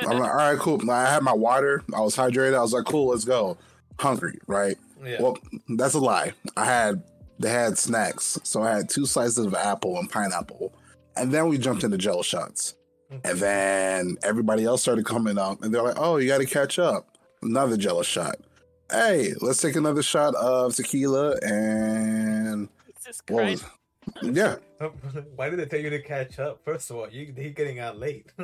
I'm like, all right, cool. I had my water. I was hydrated. I was like, cool, let's go. Hungry, right? Yeah. Well, that's a lie. I had they had snacks, so I had two slices of apple and pineapple, and then we jumped into Jello shots, mm-hmm. and then everybody else started coming up, and they're like, "Oh, you got to catch up." Another Jello shot. Hey, let's take another shot of tequila, and Jesus what Christ. was, yeah, *laughs* Why did they tell you to catch up? First of all, you they getting out late. *laughs*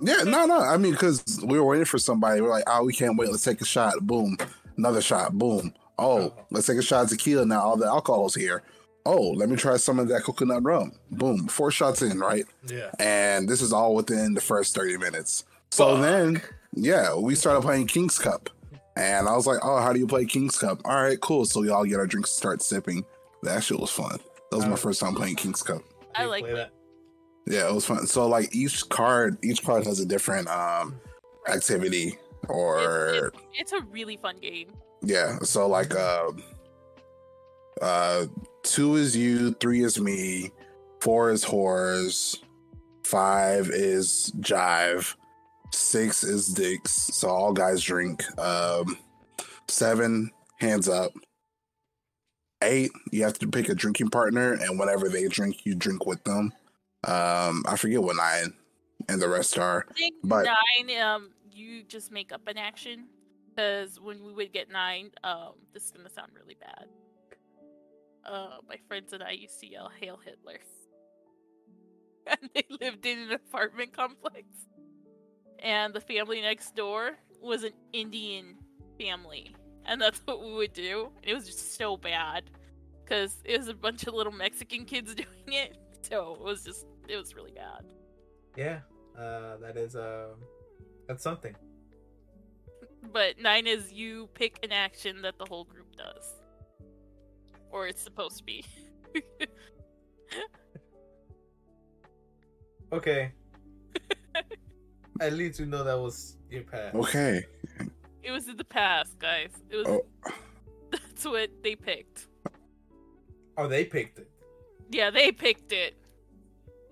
yeah, no, no. I mean, because we were waiting for somebody. We're like, "Oh, we can't wait. Let's take a shot." Boom, another shot. Boom. Oh, Oh. let's take a shot of tequila now. All the alcohol's here. Oh, let me try some of that coconut rum. Boom, four shots in, right? yeah. And this is all within the first 30 minutes. So Fuck. then, yeah, we started playing King's Cup. And I was like, oh, how do you play King's Cup? All right, cool. So we all get our drinks and start sipping. That shit was fun. That was my Oh. first time playing King's Cup. I like play that. Yeah, it was fun. So like each card, each card has a different um activity or It's a really fun game. Yeah. So like uh uh two is you, three is me, four is whores, five is jive, six is dicks. So all guys drink. Um seven, hands up. Eight, you have to pick a drinking partner, and whenever they drink, you drink with them. Um, I forget what nine and the rest are. I think But- nine, um, you just make up an action. Because when we would get nine, um, this is gonna sound really bad. Uh, my friends and I used to yell "Hail Hitler," *laughs* and they lived in an apartment complex. And the family next door was an Indian family, and that's what we would do. It was just so bad because it was a bunch of little Mexican kids *laughs* doing it. So it was just, it was really bad. Yeah. Uh, that is um, that's something. But nine is you pick an action that the whole group does. Or it's supposed to be. *laughs* Okay. At least you know that was your past. Okay. it was in the past, guys. It was Oh. *laughs* that's what they picked. Oh, they picked it. Yeah, they picked it.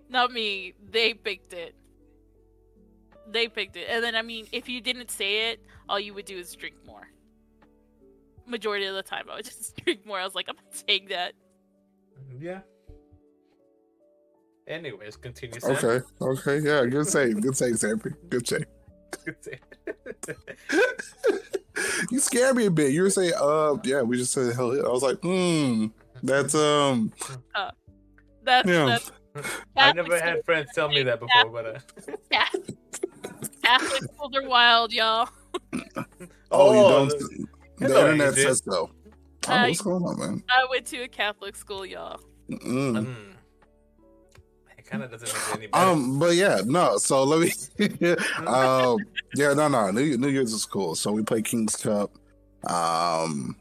Not me. They picked it. They picked it. And then I mean, if you didn't say it, all you would do is drink more. Majority of the time I would *laughs* just drink more. I was like, I'm not saying that. Yeah. Anyways, continue. Sam. Okay. Okay. Yeah. Good save. Good save, Sanford. Good save. Good save. *laughs* you scared me a bit. You were saying, uh, yeah, we just said hell. yeah." I was like, hmm, that's um, That's Yeah. that's *laughs* I never had friends tell me that before, but uh, Catholic Catholic schools are wild, y'all. oh, you don't. The- The internet Adrian. says so. Oh, Uh, what's going on, man? I went to a Catholic school, y'all. Mm. Mm. It kind of doesn't make any better. Um, but yeah, no. So let me. *laughs* *laughs* um, yeah, no, no. New, New Year's is cool. So we played King's Cup. Um,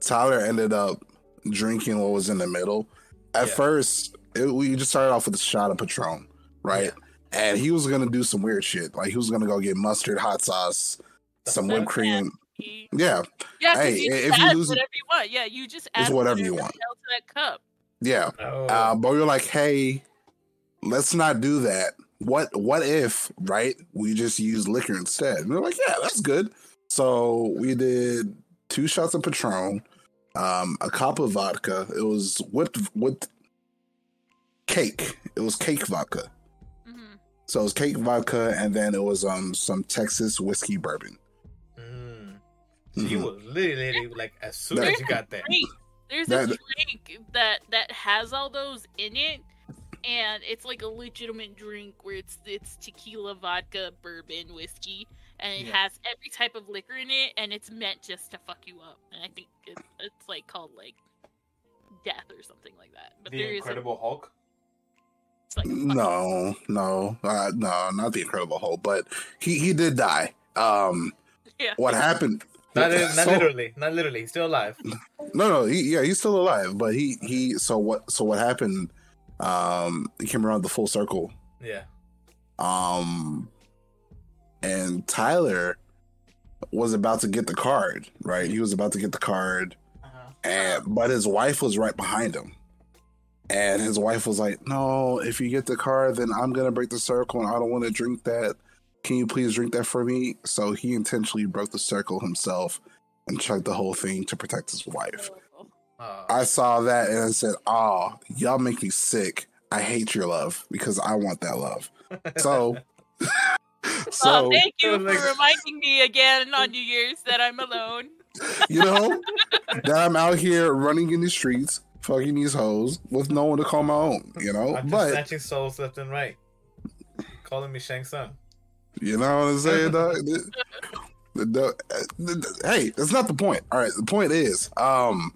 Tyler ended up drinking what was in the middle. At Yeah. first, it, we just started off with a shot of Patron, right? And he was gonna do some weird shit. Like he was gonna go get mustard, hot sauce, some whipped cream. He- Yeah, Yeah, 'cause Hey, you if you lose whatever you want. Yeah, you just add whatever you want. hell to that cup. yeah. Oh. Uh, but we were like, hey, let's not do that. What what if, right? We just use liquor instead. And they're like, yeah, that's good. So we did two shots of Patron, um, a cup of vodka. It was whipped with cake. It was cake vodka. hmm So it was cake vodka, and then it was um some Texas whiskey bourbon. Mm. So you Mhm. were literally like as soon That- as you got there. Great. There's That- a drink that that has all those in it, and it's like a legitimate drink where it's it's tequila, vodka, bourbon, whiskey, and it Yeah. has every type of liquor in it, and it's meant just to fuck you up. And I think it, it's like called like death or something like that. But The there is Incredible Hulk. a, it's like No, no, uh, no, not the Incredible Hulk, but he he did die. Um, *laughs* Yeah. what happened? Not, not So- literally, not literally. He's still alive. No, no, he, yeah, he's still alive, but he he. So what? So what happened? Um, he came around the full circle Yeah. Um, and Tyler was about to get the card, right? He was about to get the card, Uh-huh. and but his wife was right behind him. And his wife was like, "No, if you get the card, then I'm gonna break the circle, and I don't want to drink that. Can you please drink that for me?" So he intentionally broke the circle himself and chugged the whole thing to protect his wife. Uh, I saw that and I said, "Oh, y'all make me sick. I hate your love because I want that love." *laughs* So, so oh, thank you *laughs* for like- reminding me again *laughs* on New Year's that I'm alone. you know that I'm out here running in the streets, fucking these hoes with no one to call my own. You know, I'm just but snatching souls left and right. Calling me Shang Tsung. You know what I'm saying. dog? The- the- the- hey, that's not the point. All right, the point is, um,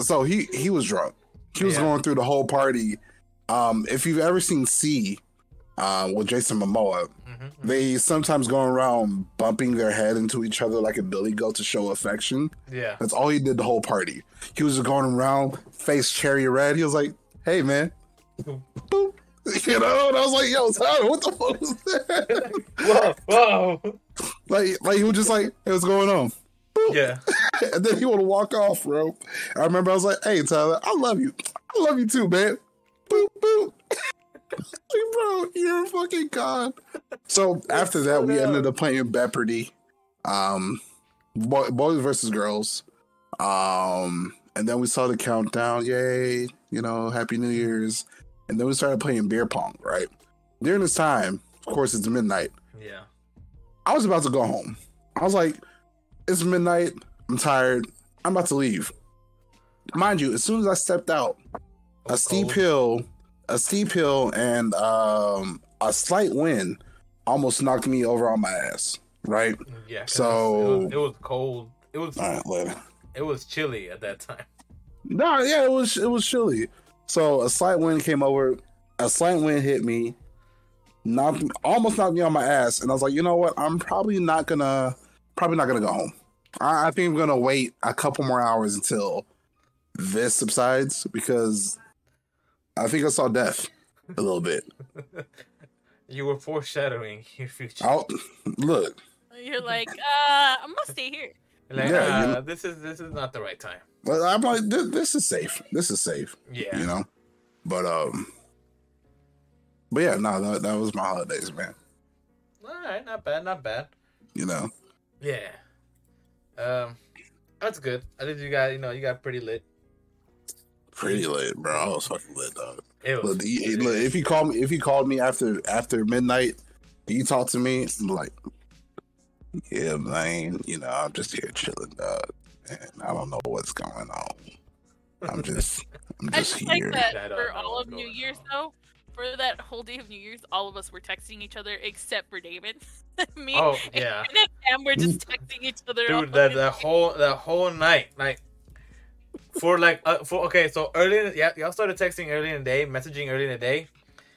so he he was drunk. He was Yeah. going through the whole party. Um, if you've ever seen See, uh, with Jason Momoa, hmm they sometimes go around bumping their head into each other like a billy goat to show affection. Yeah. That's all he did the whole party. He was just going around, face cherry red. He was like, "Hey, man." Boop. *laughs* You know, and I was like, "Yo, Tyler, what the fuck was that?" Whoa, whoa. like, like he was just like, "Hey, what's going on?" Yeah. *laughs* And then he would walk off, bro. I remember I was like, "Hey, Tyler, I love you. I love you too, man." Boop boop. *laughs* like, bro, you're a fucking god. So after that, we ended up playing Jeopardy, um, boy, boys versus girls, um, and then we saw the countdown. Yay! You know, Happy New Year's. And then we started playing beer pong. Right during this time, of course, it's midnight. Yeah. I was about to go home. I was like, it's midnight. I'm tired. I'm about to leave. Mind you, as soon as I stepped out, a steep Cold. hill, a steep hill, and um, a slight wind almost knocked me over on my ass. Right? Yeah. So- it was, it was cold. It was All right, later. it was chilly at that time. No, yeah, it was it was chilly. So a slight wind came over. A slight wind hit me, knocked almost knocked me on my ass, and I was like, you know what? I'm probably not gonna probably not gonna go home. I, I think I'm gonna wait a couple more hours until this subsides because I think I saw death a little bit. *laughs* You were foreshadowing your future. I'll, look, You're like, uh, I'm gonna stay here. like, Yeah, you uh, know- this is this is not the right time. But I'm like, this, this is safe. This is safe. Yeah. You know, but um, but yeah, no, that, that was my holidays, man. All right. Not bad. Not bad. You know. Yeah. Um, that's good. I think you got you know you got pretty lit. Pretty lit, bro. I was fucking lit, dog. It was. Look, he- look, if he called me, if he called me after after midnight, you talk to me. I'm like, yeah, man. You know, I'm just here chilling, dog. And I don't know what's going on. I'm *laughs* just, I'm I just just like here. that I don't for all of New Year's on. though. For that whole day of New Year's, all of us were texting each other except for David. *laughs* Me Oh yeah, and Sam were just *laughs* texting each other. all dude. That that whole that whole night, like for like uh, for okay. So early, in, yeah, y'all started texting early in the day, messaging early in the day.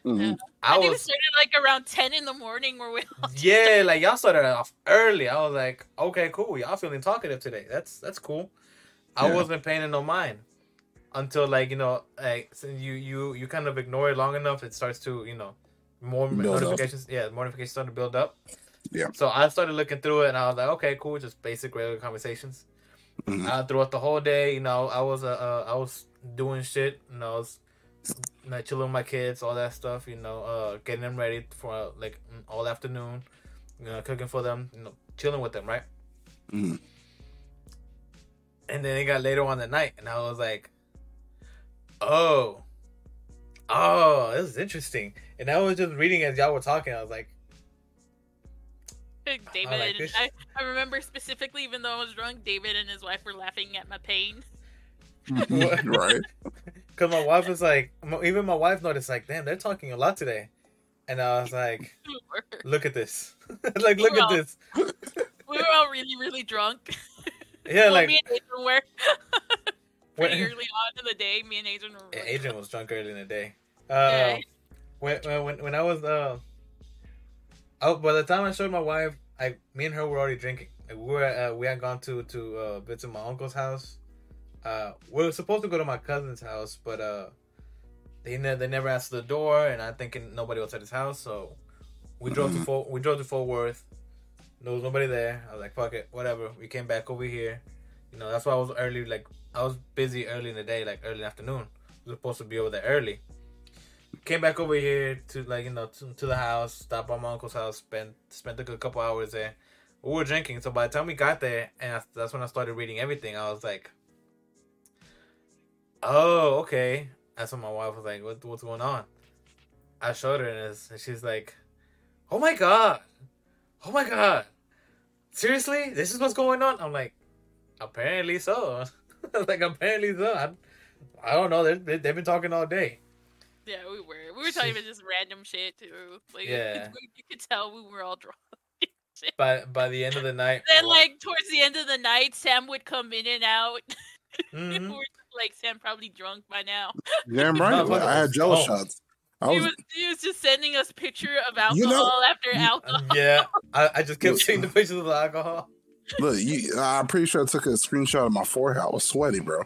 Mhm. I I think we was started like around ten in the morning where we *laughs* all just yeah, like y'all started off early. I was like, okay, cool. Y'all feeling talkative today. That's that's cool. I wasn't paying it no mind until like you know like since you you you kind of ignore it long enough, it starts to you know more Build up. notifications. Yeah, more notifications start to build up. Yeah. So I started looking through it and I was like, okay, cool, just basic regular conversations. Mhm. Uh, throughout the whole day, you know, I was uh, uh I was doing shit, you know, I was like chilling with my kids, all that stuff, you know, uh, getting them ready for uh, like all afternoon, you know, cooking for them, you know, chilling with them, right? Mhm. And then it got later on the night, and I was like, oh, oh, this is interesting. And I was just reading as y'all were talking. I was like, David I like and. I, I remember specifically, even though I was drunk, David and his wife were laughing at my pain. *laughs* right. *laughs* because my wife was like, even my wife noticed, like, damn, they're talking a lot today. And I was like, *laughs* look at this. *laughs* like, look at Wow. this. *laughs* we were all really, really drunk. Yeah, well, like, me and Adrian were pretty when, early on in the day. Me and Adrian were. Really Adrian drunk. was drunk early in the day. Uh, Yeah. when, when when when I was uh, oh, by the time I showed my wife, I me and her were already drinking. Like, we were uh, we had gone to to uh, visit my uncle's house. Uh, we were supposed to go to my cousin's house, but uh, they ne- they never answered the door, and I'm thinking nobody was at his house, so we drove to Fort we drove to Fort Worth. There was nobody there. I was like, fuck it, whatever. We came back over here. You know, that's why I was early. Like I was busy early in the day, like early afternoon. We were supposed to be over there early. Came back over here to like you know to, to the house. Stopped by my uncle's house. Spent spent a good couple hours there. We were drinking, so by the time we got there, and I, that's when I started reading everything. I was like, "Oh, okay." That's what my wife was like, what, "What's going on?" I showed her, this, and she's like, "Oh my god, oh my god, seriously, this is what's going on." I'm like, "Apparently so." *laughs* like apparently so. I, I don't know. They they've been talking all day. Yeah, we were. We were talking about just random shit too. Like, *laughs* Yeah. you could tell we were all drunk. *laughs* By by the end of the night, Then, like towards the end of the night, Sam would come in and out. Mhm. we were just like Sam probably drunk by now. Damn *laughs* right. Like, I had jello Oh. shots. I He was was he was just sending us picture of alcohol You know- after alcohol. *laughs* yeah, I, I just kept seeing the pictures of the alcohol. look. You, I'm pretty sure I took a screenshot of my forehead. I was sweaty, bro.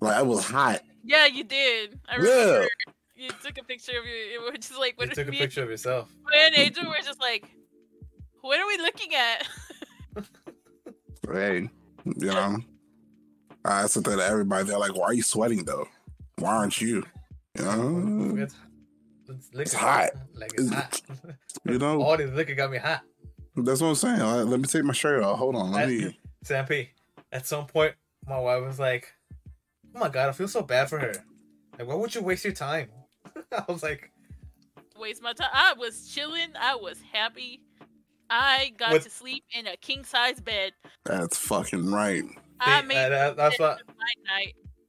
Like it was hot. Yeah, you did. I Yeah. You took a picture of you. It was just like You took a me picture of yourself. *laughs* and Angel were just like, "What are we looking at?" Hey, you know. I said that to everybody. They're like, "Why are you sweating though? Why aren't you?" You know. It's, it's. It's hot. Like it's It's- hot. You know. All this liquor got me hot. That's what I'm saying. Like, let me take my shirt off. Hold on. Let At, me. *laughs* Sampy, at some point, my wife was like, "Oh my god, I feel so bad for her. Like, why would you waste your time?" *laughs* I was like, Waste my time. I was chilling. I was happy. I got What- to sleep in a king size bed. That's fucking right. I See, made that- uh, that- that's what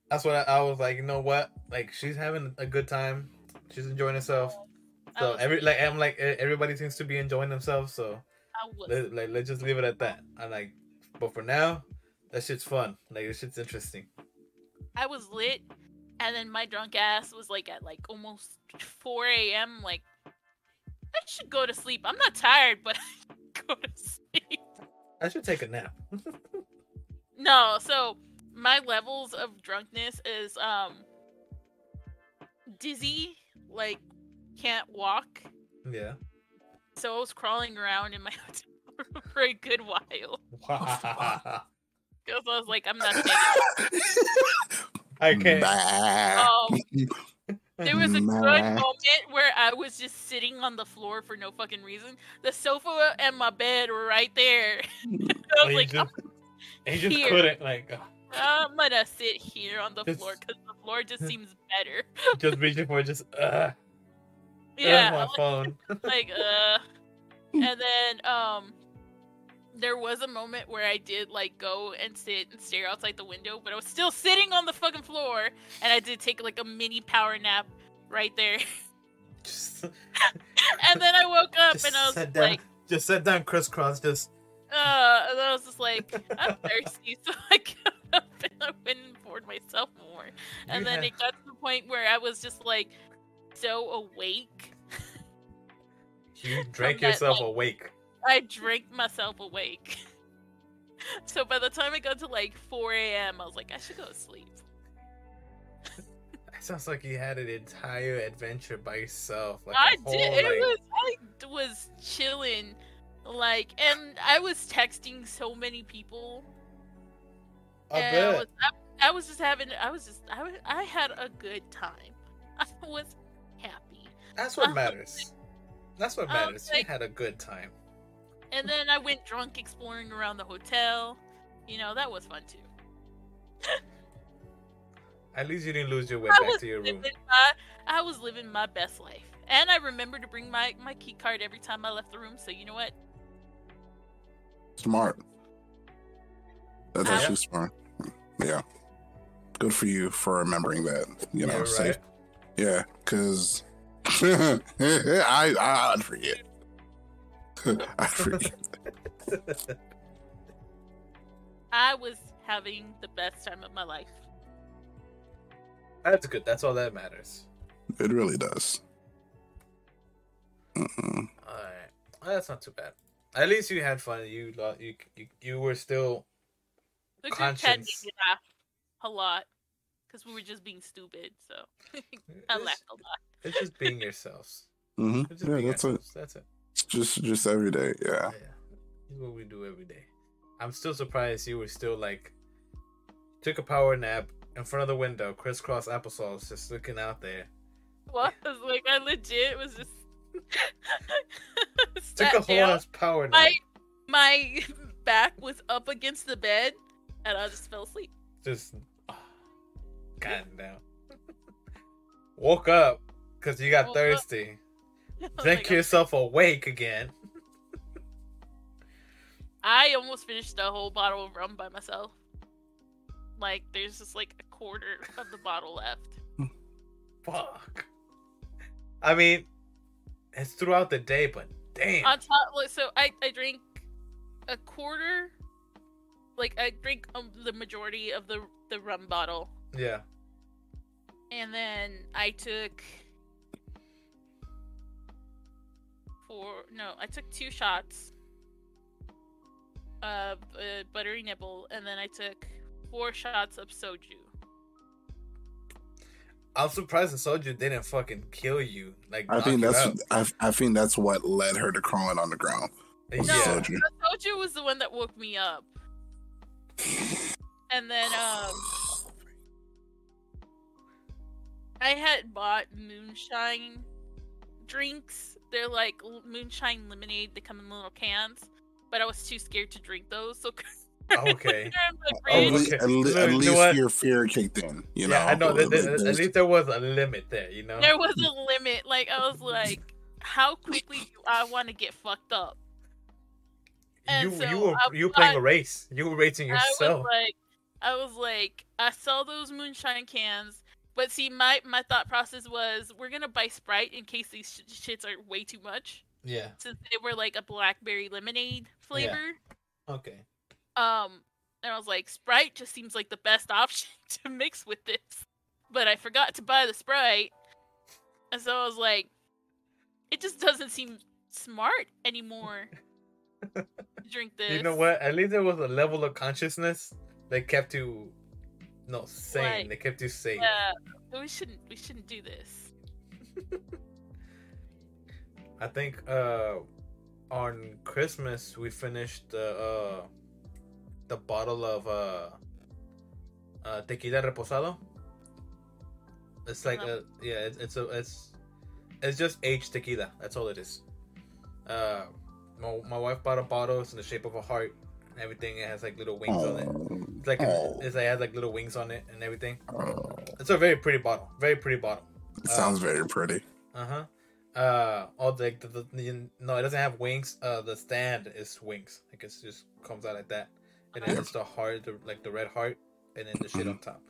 that's what I, I was like. You know what? Like, she's having a good time. She's enjoying herself. Um, so was- every like I'm like everybody seems to be enjoying themselves. So let, like let's just leave it at that. I like, but for now, that shit's fun. Like this shit's interesting. I was lit, and then my drunk ass was like at like almost 4 a.m. Like, I should go to sleep. I'm not tired, but *laughs* I should go to *laughs* sleep. I should take a nap. *laughs* No, so my levels of drunkenness is um dizzy, like can't walk. yeah. So I was crawling around in my *laughs* hotel room for a good while I because I was like, I'm not taking. *laughs* can't. Bah. Um, there was a good moment where I was just sitting on the floor for no fucking reason. The sofa and my bed were right there. *laughs* I was Like, like, you I'm, just, you just here. couldn't like uh, I'm gonna sit here on the Just- floor because the floor just *laughs* seems better. just reaching for just uh. *laughs* Yeah, my like- phone. *laughs* like uh and then um there was a moment where I did like go and sit and stare outside the window, but I was still sitting on the fucking floor and I did take like a mini power nap right there. just, and then I woke up and I was sat down. like, just sat down crisscross. Just uh and I was just like, I'm *laughs* thirsty, so I got up *laughs* and I went and poured myself more. And then it got to the point where I was just like so awake. you *laughs* drank that, yourself like- awake. I drank myself awake. so by the time it got to like 4 a.m., I was like, I should go to sleep. It sounds like you had an entire adventure by yourself. Like I whole, did. It like- was. I was chilling, like, and I was texting so many people. I and I was, I, I was just having. I was just. I, I had a good time. *laughs* I was happy, That's what uh, matters. That's what um, matters. You had a good time. and then I went drunk exploring around the hotel. You know that was fun too. At least you didn't lose your way I back to your room. my, I was living my best life, and I remember to bring my my key card every time I left the room. So you know what? Smart. That's Yeah. actually smart. Yeah. Good for you for remembering that. You know, You're safe. right. Yeah, because *laughs* I I'd forget. *laughs* I forget. *laughs* I was having the best time of my life. That's good. That's all that matters. It really does. Mm-mm. All right. Well, that's not too bad. At least you had fun. You you you, you were still The group chat made me laugh a lot because we were just being stupid. So *laughs* I It's- laughed a lot. It's just being yourselves. Mm-hmm. Just Yeah, being that's it. That's it. Just just every day. Yeah. Yeah. It's what we do every day. I'm still surprised you were still like took a power nap in front of the window, crisscross applesauce, just looking out there. What? I was like, I legit was just *laughs* Took a whole down. ass power nap. My my back was up against the bed, and I just fell asleep. Just ah, God damn. Woke up because you got up. thirsty. *laughs* I was Drank yourself awake again. I almost finished the whole bottle of rum by myself. Like, there's just like a quarter of the bottle left. Fuck. I mean, it's throughout the day, but damn. On top, so I I drank a quarter. Like I drink um, the majority of the the rum bottle, yeah. and then I took four. No, I took two shots of uh, buttery nibble, and then I took four shots of soju. I'm surprised the soju didn't fucking kill you. Like I think that's. I, I think that's what led her to crawling on the ground. was No, yeah. soju. the soju was the one that woke me up, and then *sighs* um. I had bought moonshine drinks. They're like moonshine lemonade. They come in little cans, but I was too scared to drink those. So *laughs* Oh, okay. they're in the At, least, at, le- at you know least what? your fear kicked in. You know. yeah, I know. That, that- at least there was a limit there, you know. There was a limit. Like I was like, how quickly do I want to get fucked up? and you so you were I you were playing a race. You were racing yourself. I was yourself. like, I was like, I saw those moonshine cans. But see, my my thought process was, we're gonna buy Sprite in case these sh- shits are way too much, yeah. since they were like a blackberry lemonade flavor. Okay. Um, and I was like, Sprite just seems like the best *laughs* option to mix with this. But I forgot to buy the Sprite, and so I was like, it just doesn't seem smart anymore to *laughs* drink this. You know what? At least there was a level of consciousness that kept you no sane. Right. They kept you safe. Yeah, we shouldn't we shouldn't do this. *laughs* I think uh on Christmas we finished the uh the bottle of uh uh tequila reposado. It's like Uh-huh. a yeah, it's, it's a it's it's just aged tequila. That's all it is. Uh, my, my wife bought a bottle. It's in the shape of a heart and everything. It has like little wings on it. It's like Oh. it's like it has like little wings on it and everything. oh. It's a very pretty bottle. Very pretty bottle. It sounds very pretty. Uh-huh. Uh all the, the, the, the no, it doesn't have wings. Uh the stand is wings. Like it just comes out like that. And then it's the heart, the, like the red heart, and then the shit on top.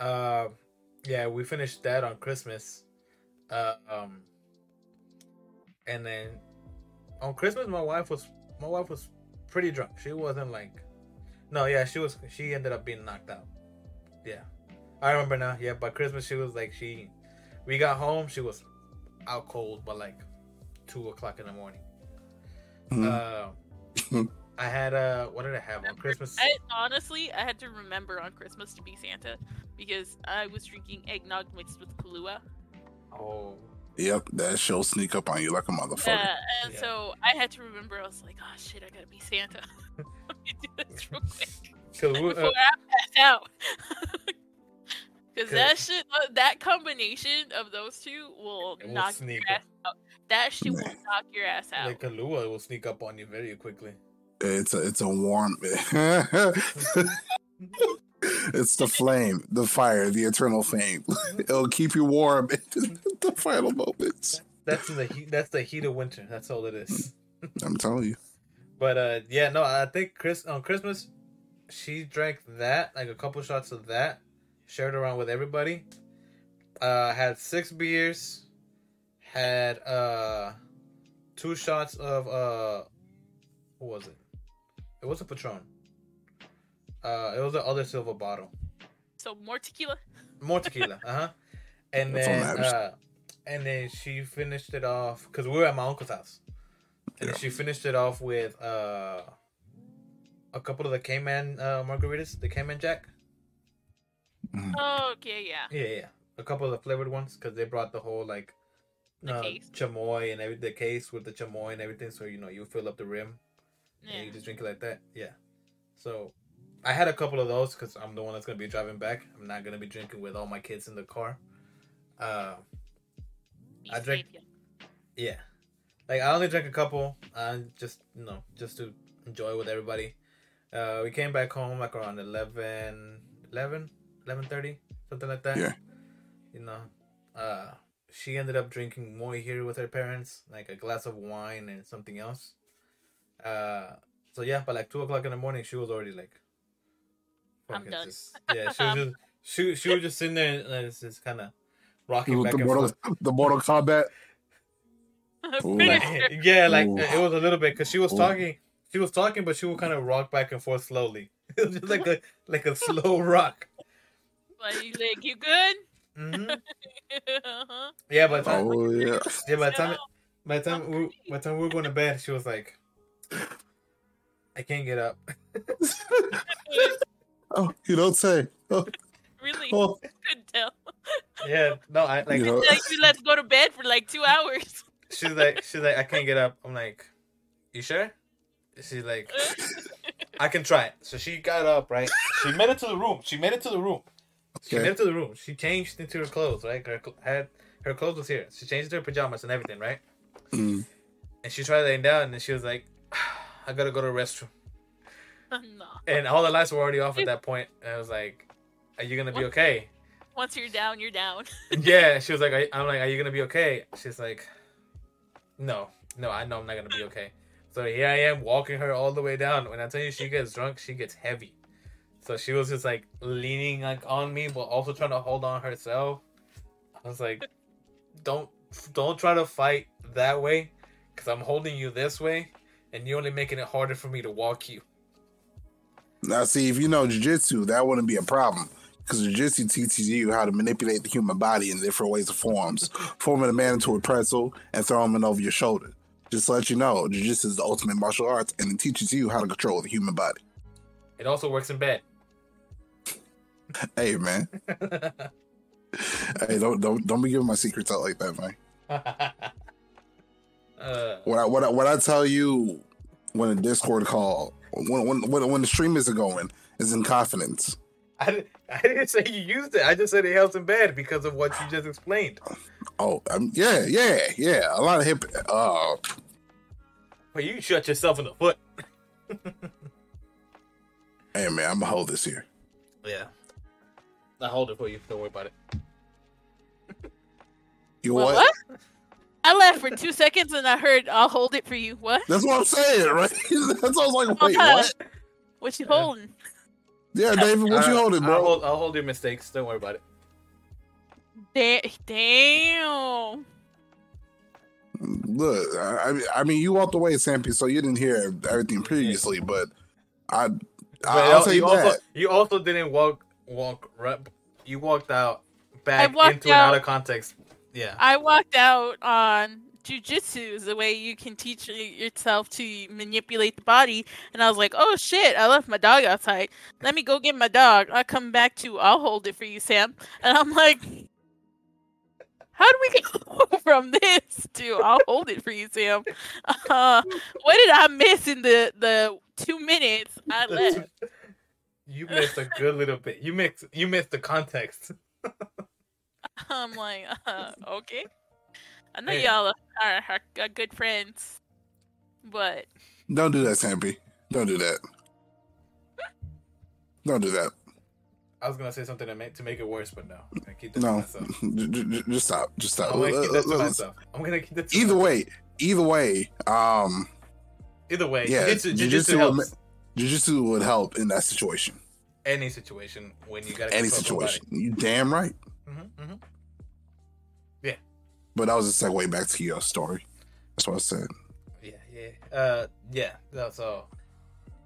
Uh, yeah, we finished that on Christmas. Uh, um and then on Christmas my wife was my wife was pretty drunk. She wasn't like No, yeah, she was she ended up being knocked out. Yeah. I remember now. Yeah, by Christmas she was like she we got home, she was out cold by like two o'clock in the morning. Mhm. Uh, *laughs* I had uh, what did I have on Christmas? I honestly I had to remember on Christmas to be Santa because I was drinking eggnog mixed with Kahlua. Oh, Yep, that she'll sneak up on you like a motherfucker. Yeah, and Yeah. so I had to remember. I was like, oh shit, I gotta be Santa. *laughs* Let me do this real *laughs* quick because before uh, I pass out. *laughs* Because Good. that shit, uh, that combination of those two will will knock sneak your ass out. That shit will knock your ass out. like Kahlua will sneak up on you very quickly. It's a it's a warm. *laughs* it's the flame, the fire, the eternal flame. It'll keep you warm in *laughs* the final moments. That's the heat. That's the heat of winter. That's all it is. *laughs* I'm telling you. But uh, yeah, no, I think Chris on Christmas, she drank that like a couple shots of that, shared around with everybody. Uh, had six beers, had uh, two shots of uh, what was it? It was a Patron. Uh, it was the other silver bottle. so more tequila. More tequila, *laughs* uh huh. And That's then, uh, and then she finished it off because we were at my uncle's house, and Yeah. she finished it off with uh, a couple of the Cayman uh, margaritas, the Cayman Jack. Oh, okay, yeah. Yeah, yeah. A couple of the flavored ones because they brought the whole like The uh, case. chamoy and every the case with the chamoy and everything, so you know you fill up the rim and Yeah. you just drink it like that. Yeah. So I had a couple of those because I'm the one that's gonna be driving back. I'm not gonna be drinking with all my kids in the car. Uh, Be I drink- safe, yeah. Like I only drank a couple, uh, just you know, just to enjoy with everybody. Uh, we came back home like around 11, 11, 11.30, something like that. Yeah. You know, uh, she ended up drinking more here with her parents, like a glass of wine and something else. Uh, so yeah, by like two o'clock in the morning, she was already like, I'm done. Just, *laughs* yeah, she was just she she was just sitting there and it's just kind of rocking back the and Mortal, forth. *laughs* the Mortal Kombat. yeah. Like, it. yeah, like Ooh. it was a little bit because she was Ooh. talking. She was talking, but she would kind of rock back and forth slowly. *laughs* It was just like a like a slow rock. But you like, you good? hmm uh-huh. Yeah, by the time Oh yeah. yeah, by the time by the time we, by the time we were going to bed, she was like, "I can't get up." *laughs* Oh, you don't say. Oh, really? oh. *laughs* Couldn't tell. Yeah, no, I like. You know- Like, you let's go to bed for like two hours. She's like, she's like, I can't get up. I'm like, you sure? She's like, *laughs* I can try it. So she got up, right? She made it to the room. She made it to the room. She Okay. made it to the room. She changed into her clothes, right? Her had her clothes was here. She changed her pajamas and everything, right? Mm. And she tried laying down, and she was like, I gotta go to the restroom. no. And all the lights were already off at that point. And I was like, Are you gonna be okay? Once you're down, you're down. *laughs* yeah. She was like, "Are- I'm like, Are you gonna be okay? She's like, No, no, I know I'm not gonna be okay. So here I am walking her all the way down. When I tell you she gets drunk, she gets heavy. So she was just like leaning like on me, but also trying to hold on herself. I was like, *laughs* "Don't, don't try to fight that way, because I'm holding you this way, and you're only making it harder for me to walk you." Now, see, if you know jujitsu, that wouldn't be a problem. Because jujitsu teaches you how to manipulate the human body in different ways and forms, *laughs* forming a man into a pretzel and throwing him over your shoulder. Just to let you know, jujitsu is the ultimate martial arts, and it teaches you how to control the human body. It also works in bed. *laughs* Hey, man. *laughs* Hey, don't don't don't be giving my secrets out like that, man. Uh, What I what I, what I tell you when a Discord call, when when when, when the stream isn't going, is in confidence. I, didn't- I didn't say you used it. I just said it helps in bed because of what you just explained. Oh, um, yeah, yeah, yeah. A lot of hip. Uh, Well, you shut yourself in the foot. *laughs* hey, man, I'm gonna hold this here. Yeah. I hold it for you. Don't worry about it. You What? what? what? I left for two seconds and I heard I'll hold it for you. What? That's what I'm saying, right? *laughs* That's what I was like. Wait, Uh, what? What you holding? Yeah, David, what you Uh, holding, I'll bro? hold, I'll hold your mistakes. Don't worry about it. Da- damn. Look, I, I mean- you walked away, Sampy, so you didn't hear everything previously, but I, But I'll say you that. also you also didn't walk walk right. You walked out back walked into and out out- of context. Yeah. I walked out on jujitsu is the way you can teach yourself to manipulate the body. And I was like, oh shit, I left my dog outside. Let me go get my dog. I'll come back to, I'll hold it for you, Sam. And I'm like, how do we go *laughs* from this to I'll hold it for you, Sam? *laughs* Uh, what did I miss in the, the two minutes I left? *laughs* you missed a good little bit. You missed you missed the context. *laughs* I'm like, uh, okay. I know Hey. y'all are, are, are, are good friends, but Don't do that, Sampy. Don't do that. Don't do that. I was gonna say something to make to make it worse, but no. I'm gonna keep that to No, *laughs* just stop. Just stop. I'm gonna keep that to Look, look, myself. I'm gonna keep that to Either myself. way, either way, um, Either way, yeah, jiu-jitsu, jujitsu would, helps. jujitsu would help in that situation. Any situation when you got Any situation. You damn right. Mm-hmm, mm-hmm. Yeah. But that was a segue back to your story. That's what I said. Yeah, yeah, uh, yeah. No, so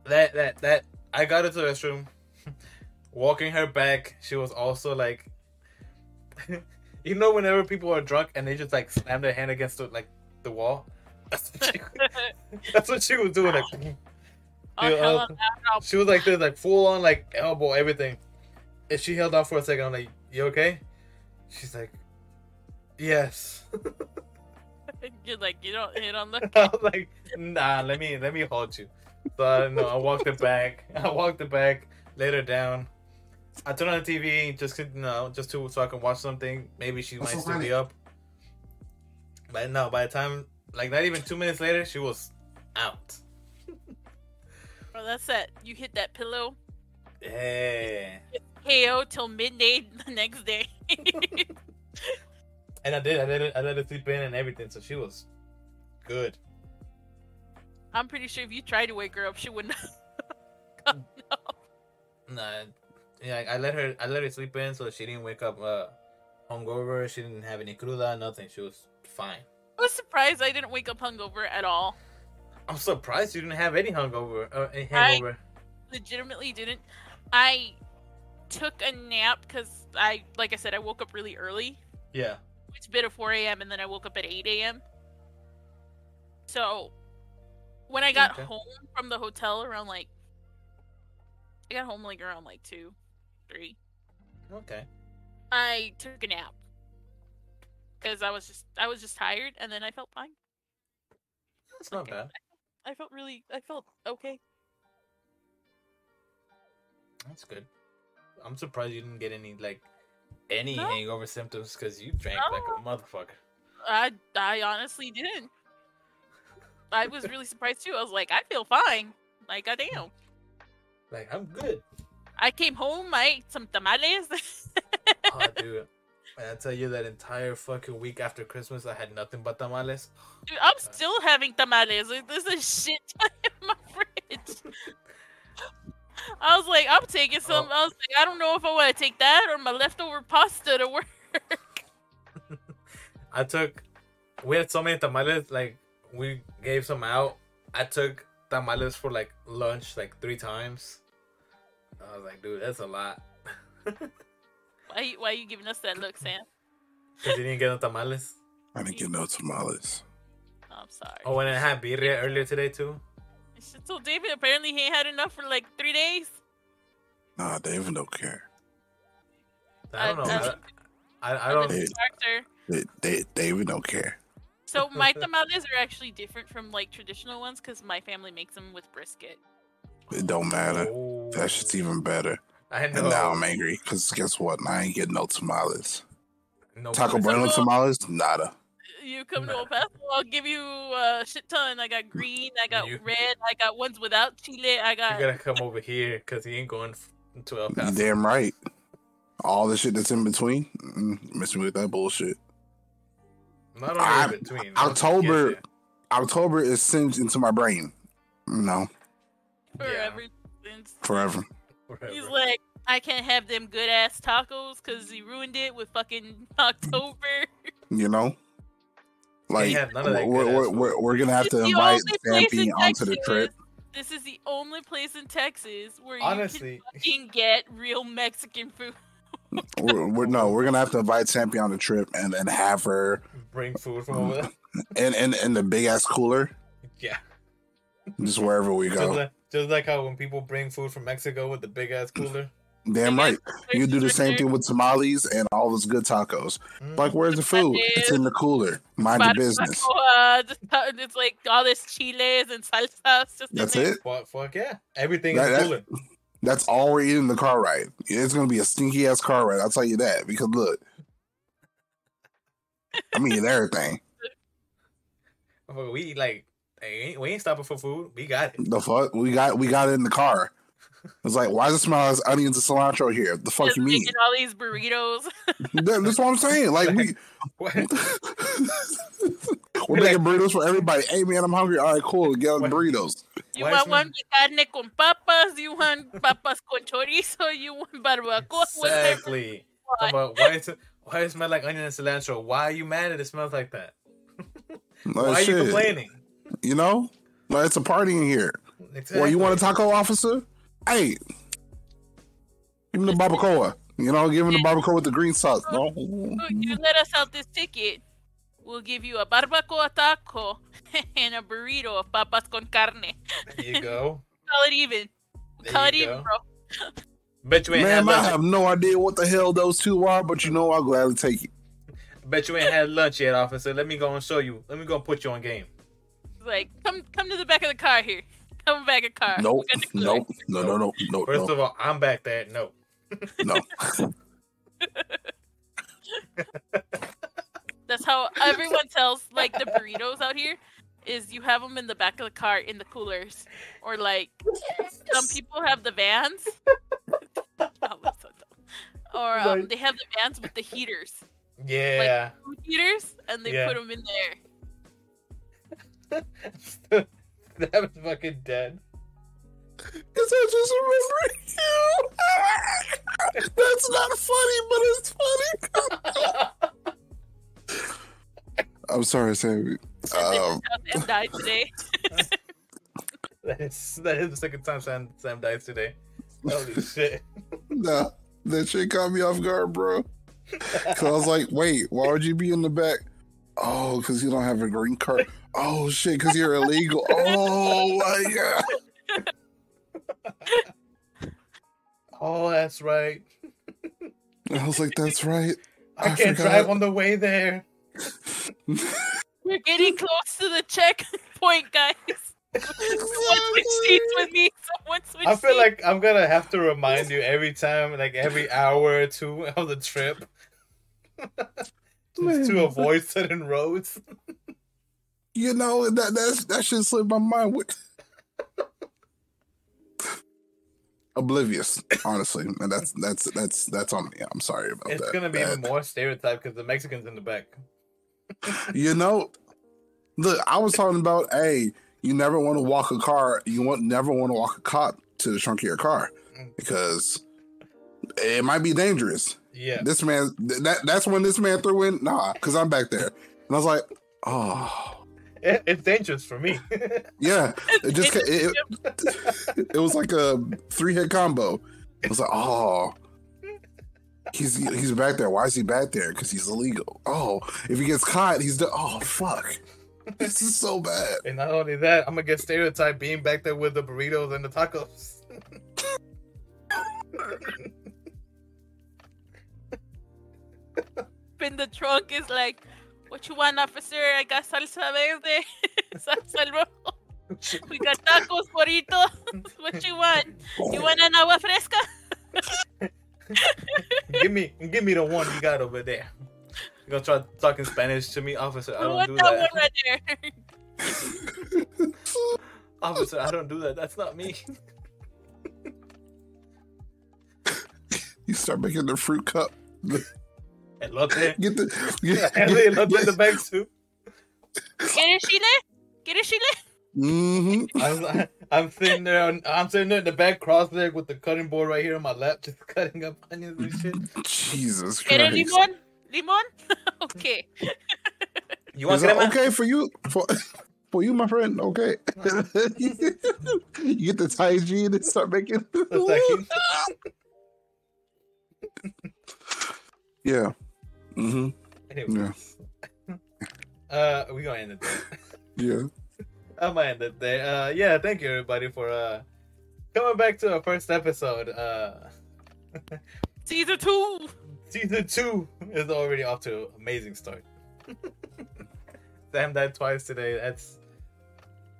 that that that I got into the restroom, *laughs* walking her back. She was also like, *laughs* you know, whenever people are drunk and they just like slam their hand against the, like the wall. That's what she, *laughs* that's what she was doing. Like, oh, Yeah, uh, I'm out. she was like this, like full on like elbow everything. And she held off for a second. I'm like, "You okay?" She's like, "Yes." *laughs* You're like, you don't hit on the. *laughs* I was like, "Nah, let me let me hold you." So I uh, no, I walked it back. *laughs* I walked it back, laid her down. I turned on the TV just to, you know, just to so I can watch something. Maybe she What's might so still funny? be up. But no, by the time like not even two minutes later, she was out. Oh, that's that. You hit that pillow. Yeah. KO till midnight the next day. *laughs* And I did. I let her. I let her sleep in and everything. So she was good. I'm pretty sure if you tried to wake her up, she wouldn't. no. *laughs* Nah. Yeah, I let her. I let her sleep in, so she didn't wake up uh, hungover. She didn't have any cruda. Nothing. She was fine. I was surprised I didn't wake up hungover at all. I'm surprised you didn't have any hungover. Uh, any I- hangover. Legitimately didn't. I took a nap because I, like I said, I woke up really early. Yeah. It's bit of 4 a.m. and then I woke up at 8 a.m. So when I got Okay. home from the hotel around like, I got home like around like 2, 3. Okay. I took a nap because I was just I was just tired, and then I felt fine. That's not Okay. bad. I felt really I felt okay. That's good. I'm surprised you didn't get any like any No. hangover symptoms because you drank like a motherfucker. I I honestly didn't. I was really surprised too. I was like, I feel fine. Like, I goddamn. Like I'm good. I came home. I ate some tamales. *laughs* Oh, *laughs* dude. When I tell you that entire fucking week after Christmas, I had nothing but tamales. Dude, I'm still having tamales. Like, There's a shit in my fridge. *laughs* I was like, I'm taking some. Oh. I was like, I don't know if I want to take that or my leftover pasta to work. *laughs* I took. We had so many tamales. Like we gave some out. I took tamales for like lunch like three times. I was like, dude, that's a lot. *laughs* Why, you- why are you giving us that look, Sam? Cause you didn't get no tamales. I didn't get no tamales. Oh, I'm sorry. Oh, and I had birria earlier today too. Shit, So David apparently he ain't had enough for like three days. Nah, David don't care. I don't know. Uh, I, I, I don't. the Hey. doctor. They, they, David don't care. So *laughs* my tamales are actually different from like traditional ones because my family makes them with brisket. It don't matter. Oh, That shit's even better. I know. And now I'm angry because guess what? I ain't getting no tamales. No, Taco but- Bueno tamales? Nada. You come to Nah. El Paso, I'll give you a shit ton. I got green, I got You- red, I got ones without chile, I got. You got. gotta come over here because he ain't going f- to El You Paso. damn right. All the shit that's in between, mm, miss me with that bullshit. Not only I'm- in between. October- October is singed into my brain. No, forever. since- forever. yeah. He's like, I can't have them good ass tacos because he ruined it with fucking *laughs* October. You know, like have none of we're, we're, we're, we're gonna have It's to invite only Sampy onto the trip. This is the only place in Texas where you can *laughs* get real Mexican food. *laughs* We're, we're no, we're gonna have to invite Sampy on the trip and then have her bring food from over there. in in, in the big ass cooler, Yeah. just wherever we Just go. like, just like how when people bring food from Mexico with the big ass cooler. Damn right. You do the same thing with tamales and all those good tacos. Like, where's the food? It's in the cooler. Mind your business. Barbacoa, just- uh, It's like all this chiles and salsas. That's it. Fuck, fuck yeah. Everything That- is that- cooler. That's all we're eating in the car ride. It's gonna be a stinky ass car ride. I'll tell you that. Because look, I'm eating everything. *laughs* We like hey, we ain't stopping for food. We got it. The fuck we got we got it in the car. It's like, why does it smell like onions and cilantro here? The fuck Just you mean? all these burritos. *laughs* That- That's what I'm saying. Like we *laughs* *laughs* we're We're making burritos for everybody. Hey man, I'm hungry. All right, cool. Get on What? burritos. You Why want is one with carne con papas? You want papas con chorizo? You want barbacoa? Whatever. Exactly. you want. about why is it why does it smell like onion and cilantro? Why are you mad that it smells like that? Like, Why are you complaining? You know, like it's a party in here. Exactly. Or you want a taco officer? Hey, give him the barbacoa. You know, give him the barbacoa with the green sauce. Oh, no, You let us out this ticket. We'll give you a barbacoa taco *laughs* and a burrito of papas con carne. There you go. *laughs* Call it even. There Call it you even, bro. Bet you ain't Man, had I have no idea what the hell those two are, but you know I'll gladly take it. Bet you ain't had lunch yet, officer. Let me go and show you. Let me go and put you on game. Like, come come to the back of the car here. Come back of the car. Nope, We got the cooler. nope, no, no, no, no, First no, of all, I'm back there. No. no. *laughs* That's how everyone tells like the burritos out here. Is you have them in the back of the car in the coolers, or like some people have the vans. *laughs* or um, Like- they have the vans with the heaters, Yeah. food heaters, and they Yeah. put them in there. *laughs* *laughs* that was fucking dead. Because I just remember you. *laughs* That's not funny, but it's funny. *laughs* I'm sorry, Sammy. And Um, Sam died today. That is that is the second time Sam Sam died today. Holy shit. nah, that shit caught me off guard, bro. Because I was like, wait, why would you be in the back? Oh, because you don't have a green card. Oh, shit, because you're illegal. Oh, my God. *laughs* Oh, that's right. I was like, that's right. I, I can't forgot. drive on the way there. *laughs* We're getting close to the checkpoint, guys. Someone *laughs* switch seats with me. Someone switch I feel seats. like I'm gonna have to remind you every time, like every hour or two of the trip, just to avoid certain roads. You know, that that's, that should slip my mind with. Oblivious, honestly, and that's that's that's that's on me. I'm sorry about It's that. It's gonna be That- even more stereotyped because the Mexicans in the back. You know, look, I was talking about, hey, you never want to walk a car. You want never want to walk a cop to the trunk of your car mm. because it might be dangerous. Yeah, This man, th- that that's when this man threw in, nah, because I'm back there, and I was like, oh, it, it's dangerous for me. *laughs* yeah, it just it, it, *laughs* it was like a three hit combo. It was like, oh. He's he's back there. Why is he back there? Because he's illegal. Oh, if he gets caught, he's the. Oh fuck, this is so bad. and not only that, I'm gonna get stereotyped being back there with the burritos and the tacos. *laughs* in the trunk is like, what you want, officer? I got salsa verde, *laughs* salsa rojo. We got tacos, burrito. *laughs* what you want? You want an agua fresca? *laughs* give me, give me the one you got over there. You gonna try talking Spanish to me, officer? I I don't want do that, that. one right there. Officer, I don't do that. That's not me. You start making the fruit cup. Elote. *laughs* Get the *laughs* Yeah, get, elote in the back too. ¿Quieres chile? ¿Quieres chile? hmm I'm, I'm sitting there. On, I'm sitting there in the back, cross-legged with the cutting board right here on my lap, just cutting up onions and shit. Jesus ¿Quieres Christ. limón? ¿Limón? *laughs* okay. You want Is that crema? okay for you? For for you, my friend. Okay. you get the Tajín and start making. The second. yeah. Anyways. *laughs* Uh, we gonna end it there. *laughs* Yeah. *laughs* I'm gonna end it there. Uh, yeah, thank you everybody for uh coming back to our first episode. Uh, Season two. season two is already off to an amazing start. Damn that twice today. That's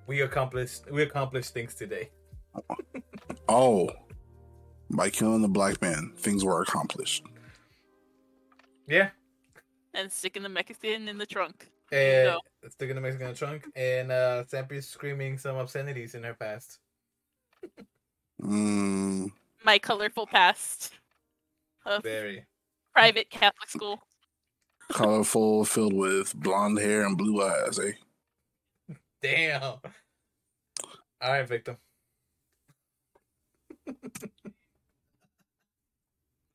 we accomplished. We accomplished things today. Oh, by killing the black man, things were accomplished. Yeah. And sticking the Mexican in the trunk. And go. sticking the Mexican in the trunk, and uh, Sampy's screaming some obscenities in her past. Mm, My colorful past of Very. private Catholic school. colorful, filled with blonde hair and blue eyes. Eh? Damn. All right, victim.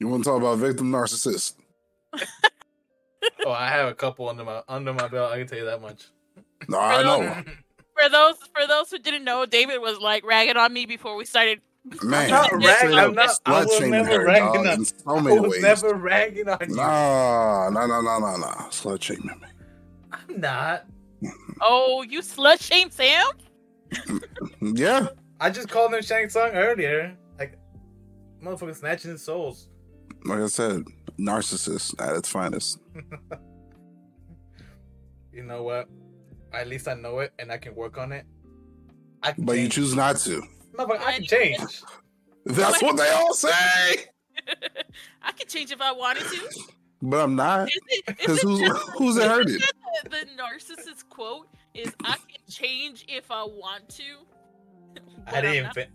You want to talk about victim narcissist? *laughs* Oh, I have a couple under my under my belt. I can tell you that much. No, I know, *laughs* For those for those who didn't know, David was like ragging on me before we started. man. not rag- I'm not- I was slut-shaming never her, ragging dog, on- in so I many was ways. never ragging on you. Nah, nah, nah, nah, nah, nah. Slut shaming me. I'm not. Oh, you slut shame Sam? *laughs* Yeah, I just called him Shang Tsung earlier. Like, Motherfucker snatching his souls. Like I said, narcissist at its finest. You know what? At least I know it and I can work on it. I can But you choose not to. Motherfucker, I can change. That's what they all say. *laughs* I could change if I wanted to. But I'm not. Is it, is Because who's just- *laughs* who's it is it hurting? The, the narcissist quote is I can change if I want to. *laughs* I didn't. not. Fin-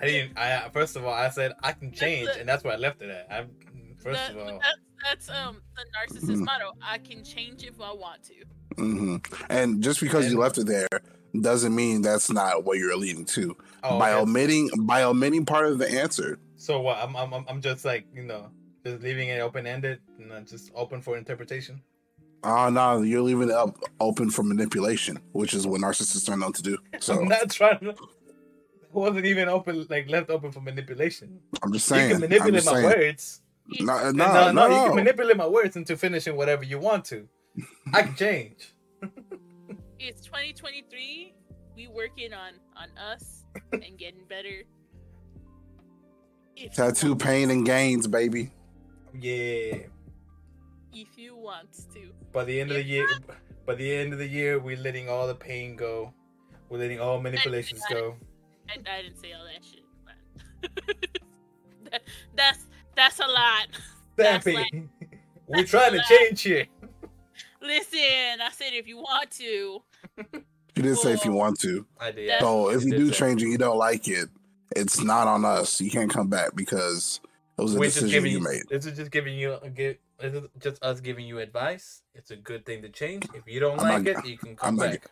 I didn't. I first of all, I said I can change, the- and that's where I left it at. I first That- of all, that's, that's um the narcissist Mhm. motto. I can change if I want to. hmm And just because you left it there doesn't mean that's not what you're leading to. oh, by omitting by omitting part of the answer. So what? I'm, I'm, I'm- just like you know, just leaving it open ended, and just open for interpretation. Oh no, you're leaving it up open for manipulation, which is what narcissists are known to do. So I'm not trying to. Wasn't even open, like left open for manipulation. I'm just saying. you can manipulate my saying. words. No, no, No, no, no, no, you can manipulate my words into finishing whatever you want to. I can change. *laughs* It's 2023. We working on on us and getting better. If Tattoo pain and gains, baby. Yeah. If you want to. By the end of the year, by the end of the year, we're letting all the pain go. We're letting all manipulations go. I, I didn't say all that shit. But *laughs* that, that's that's a lot. That's Sampy. like- *laughs* we're trying to like- change you. Listen, I said if you want to. You did say if you want to. I did. Yeah. So if you did do change it, you don't like it, it's not on us. You can't come back because it was a We're decision giving you you. made. This is just giving you a give. This is just us giving you advice. It's a good thing to change. If you don't I'm like not- it, you can I'm come not- back.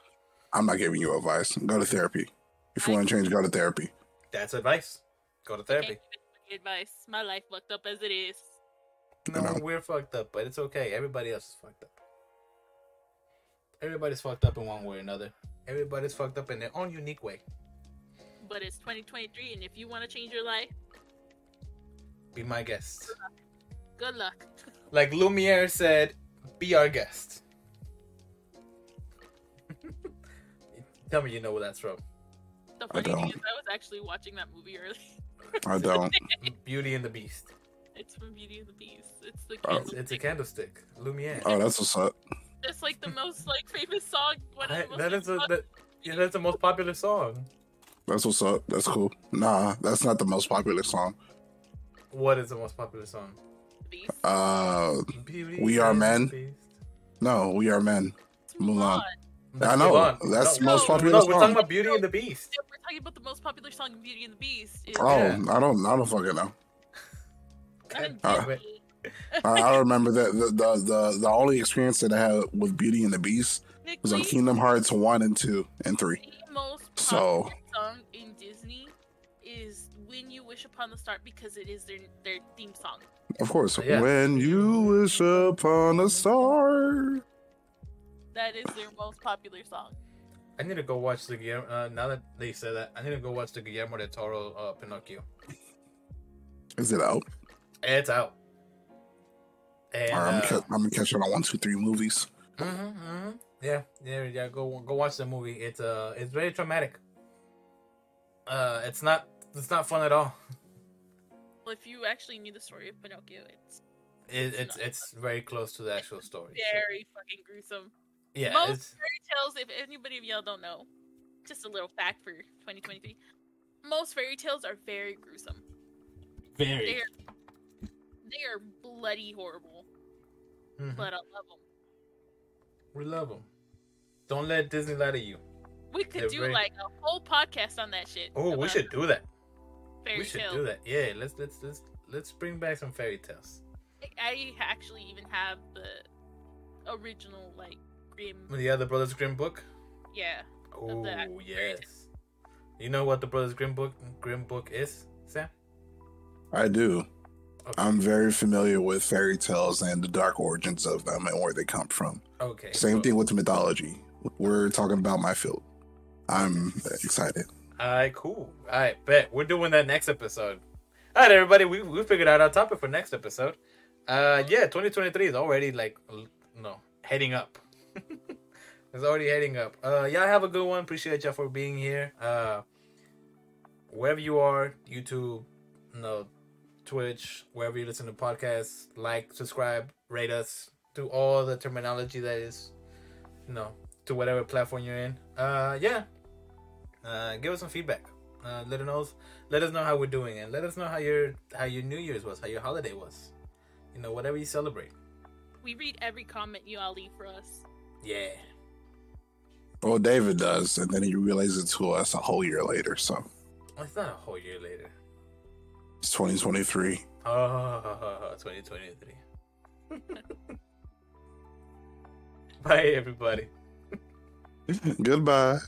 I'm not giving you advice. Go to therapy. If you I- want to change, go to therapy. That's advice. Go to Can't therapy. Give any advice. My life fucked up as it is. No, we're fucked up, but it's okay. Everybody else is fucked up. Everybody's fucked up in one way or another. Everybody's fucked up in their own unique way. But it's 2023, and if you want to change your life, Be my guest. good luck. *laughs* Like Lumiere said, be our guest. *laughs* Tell me you know where that's from. The funny thing is, I was actually watching that movie earlier. I don't. Beauty and the Beast. It's from Beauty and the Beast. It's the Oh. It's, it's a candlestick. Lumiere. Oh, that's what's up. It's like the most like famous song. One of I- the most that is a, that, yeah, that's the most popular song. That's what's up. That's cool. Nah, that's not the most popular song. What is the most popular song? Beast. Uh, Beauty We Are Men. Beast. no, we are men. It's Mulan. I know. Mulan. That's no, most popular No, song. we're talking about Beauty and the Beast. Yeah, we're talking about the most popular song in Beauty and the Beast. Is Oh, Yeah. I don't. I don't fucking know. God Uh, *laughs* damn. I, I remember that the, the the the only experience that I had with Beauty and the Beast was on Kingdom Hearts one and two and three. the most So- popular song in Disney is "When You Wish Upon the Star" because it is their their theme song. Of course, Yeah. when you wish upon a star. That is their most popular song. I need to go watch the Guillermo. Uh, now that they said that, I need to go watch the Guillermo del Toro uh, Pinocchio. Is it out? It's out. And All right, I'm, uh, ca- I'm gonna catch it on one, two, three movies. mhm, mhm. yeah, yeah, yeah. Go go watch the movie. It's uh, it's very traumatic. Uh, it's not it's not fun at all. Well, if you actually knew the story of Pinocchio, it's It, it's it's very close to the actual story. very fucking gruesome. Yeah, Most it's fairy tales, if anybody of y'all don't know, just a little fact for 2023. Most fairy tales are very gruesome. very. They're they are bloody horrible, Mhm. but I love them. We love them. Don't let Disney lie to you. We could They're do very- like a whole podcast on that shit. Oh, we should do that. Fairy we should tales. do that. Yeah, let's let's let's let's bring back some fairy tales. I actually even have the original like Grimm. The other Brothers Grimm book. Yeah, Oh the actual yes. You know what the Brothers Grimm book Grimm book is, Sam? I do. Okay. I'm very familiar with fairy tales and the dark origins of them and where they come from. okay. Same so- thing with mythology. We're talking about my field. I'm excited. All right, cool. All right, bet we're doing that next episode. All right, everybody, we we figured out our topic for next episode. Uh, yeah, 2023 is already like no heading up. It's already heading up. Uh, y'all have a good one. Appreciate y'all for being here. Uh, wherever you are, YouTube, no, Twitch, wherever you listen to podcasts. Like, subscribe, rate us. Do all the terminology that is, you know, to whatever platform you're in. Uh, yeah. Uh, give us some feedback. Uh, let us know. Let us know how we're doing, and let us know how your how your New Year's was, how your holiday was. You know, whatever you celebrate. We read every comment you all leave for us. Yeah. Well, David does, and then he relays it to us a whole year later. So It's not a whole year later. it's 2023. Oh, *laughs* 2023. *laughs* Bye, everybody. *laughs* Goodbye.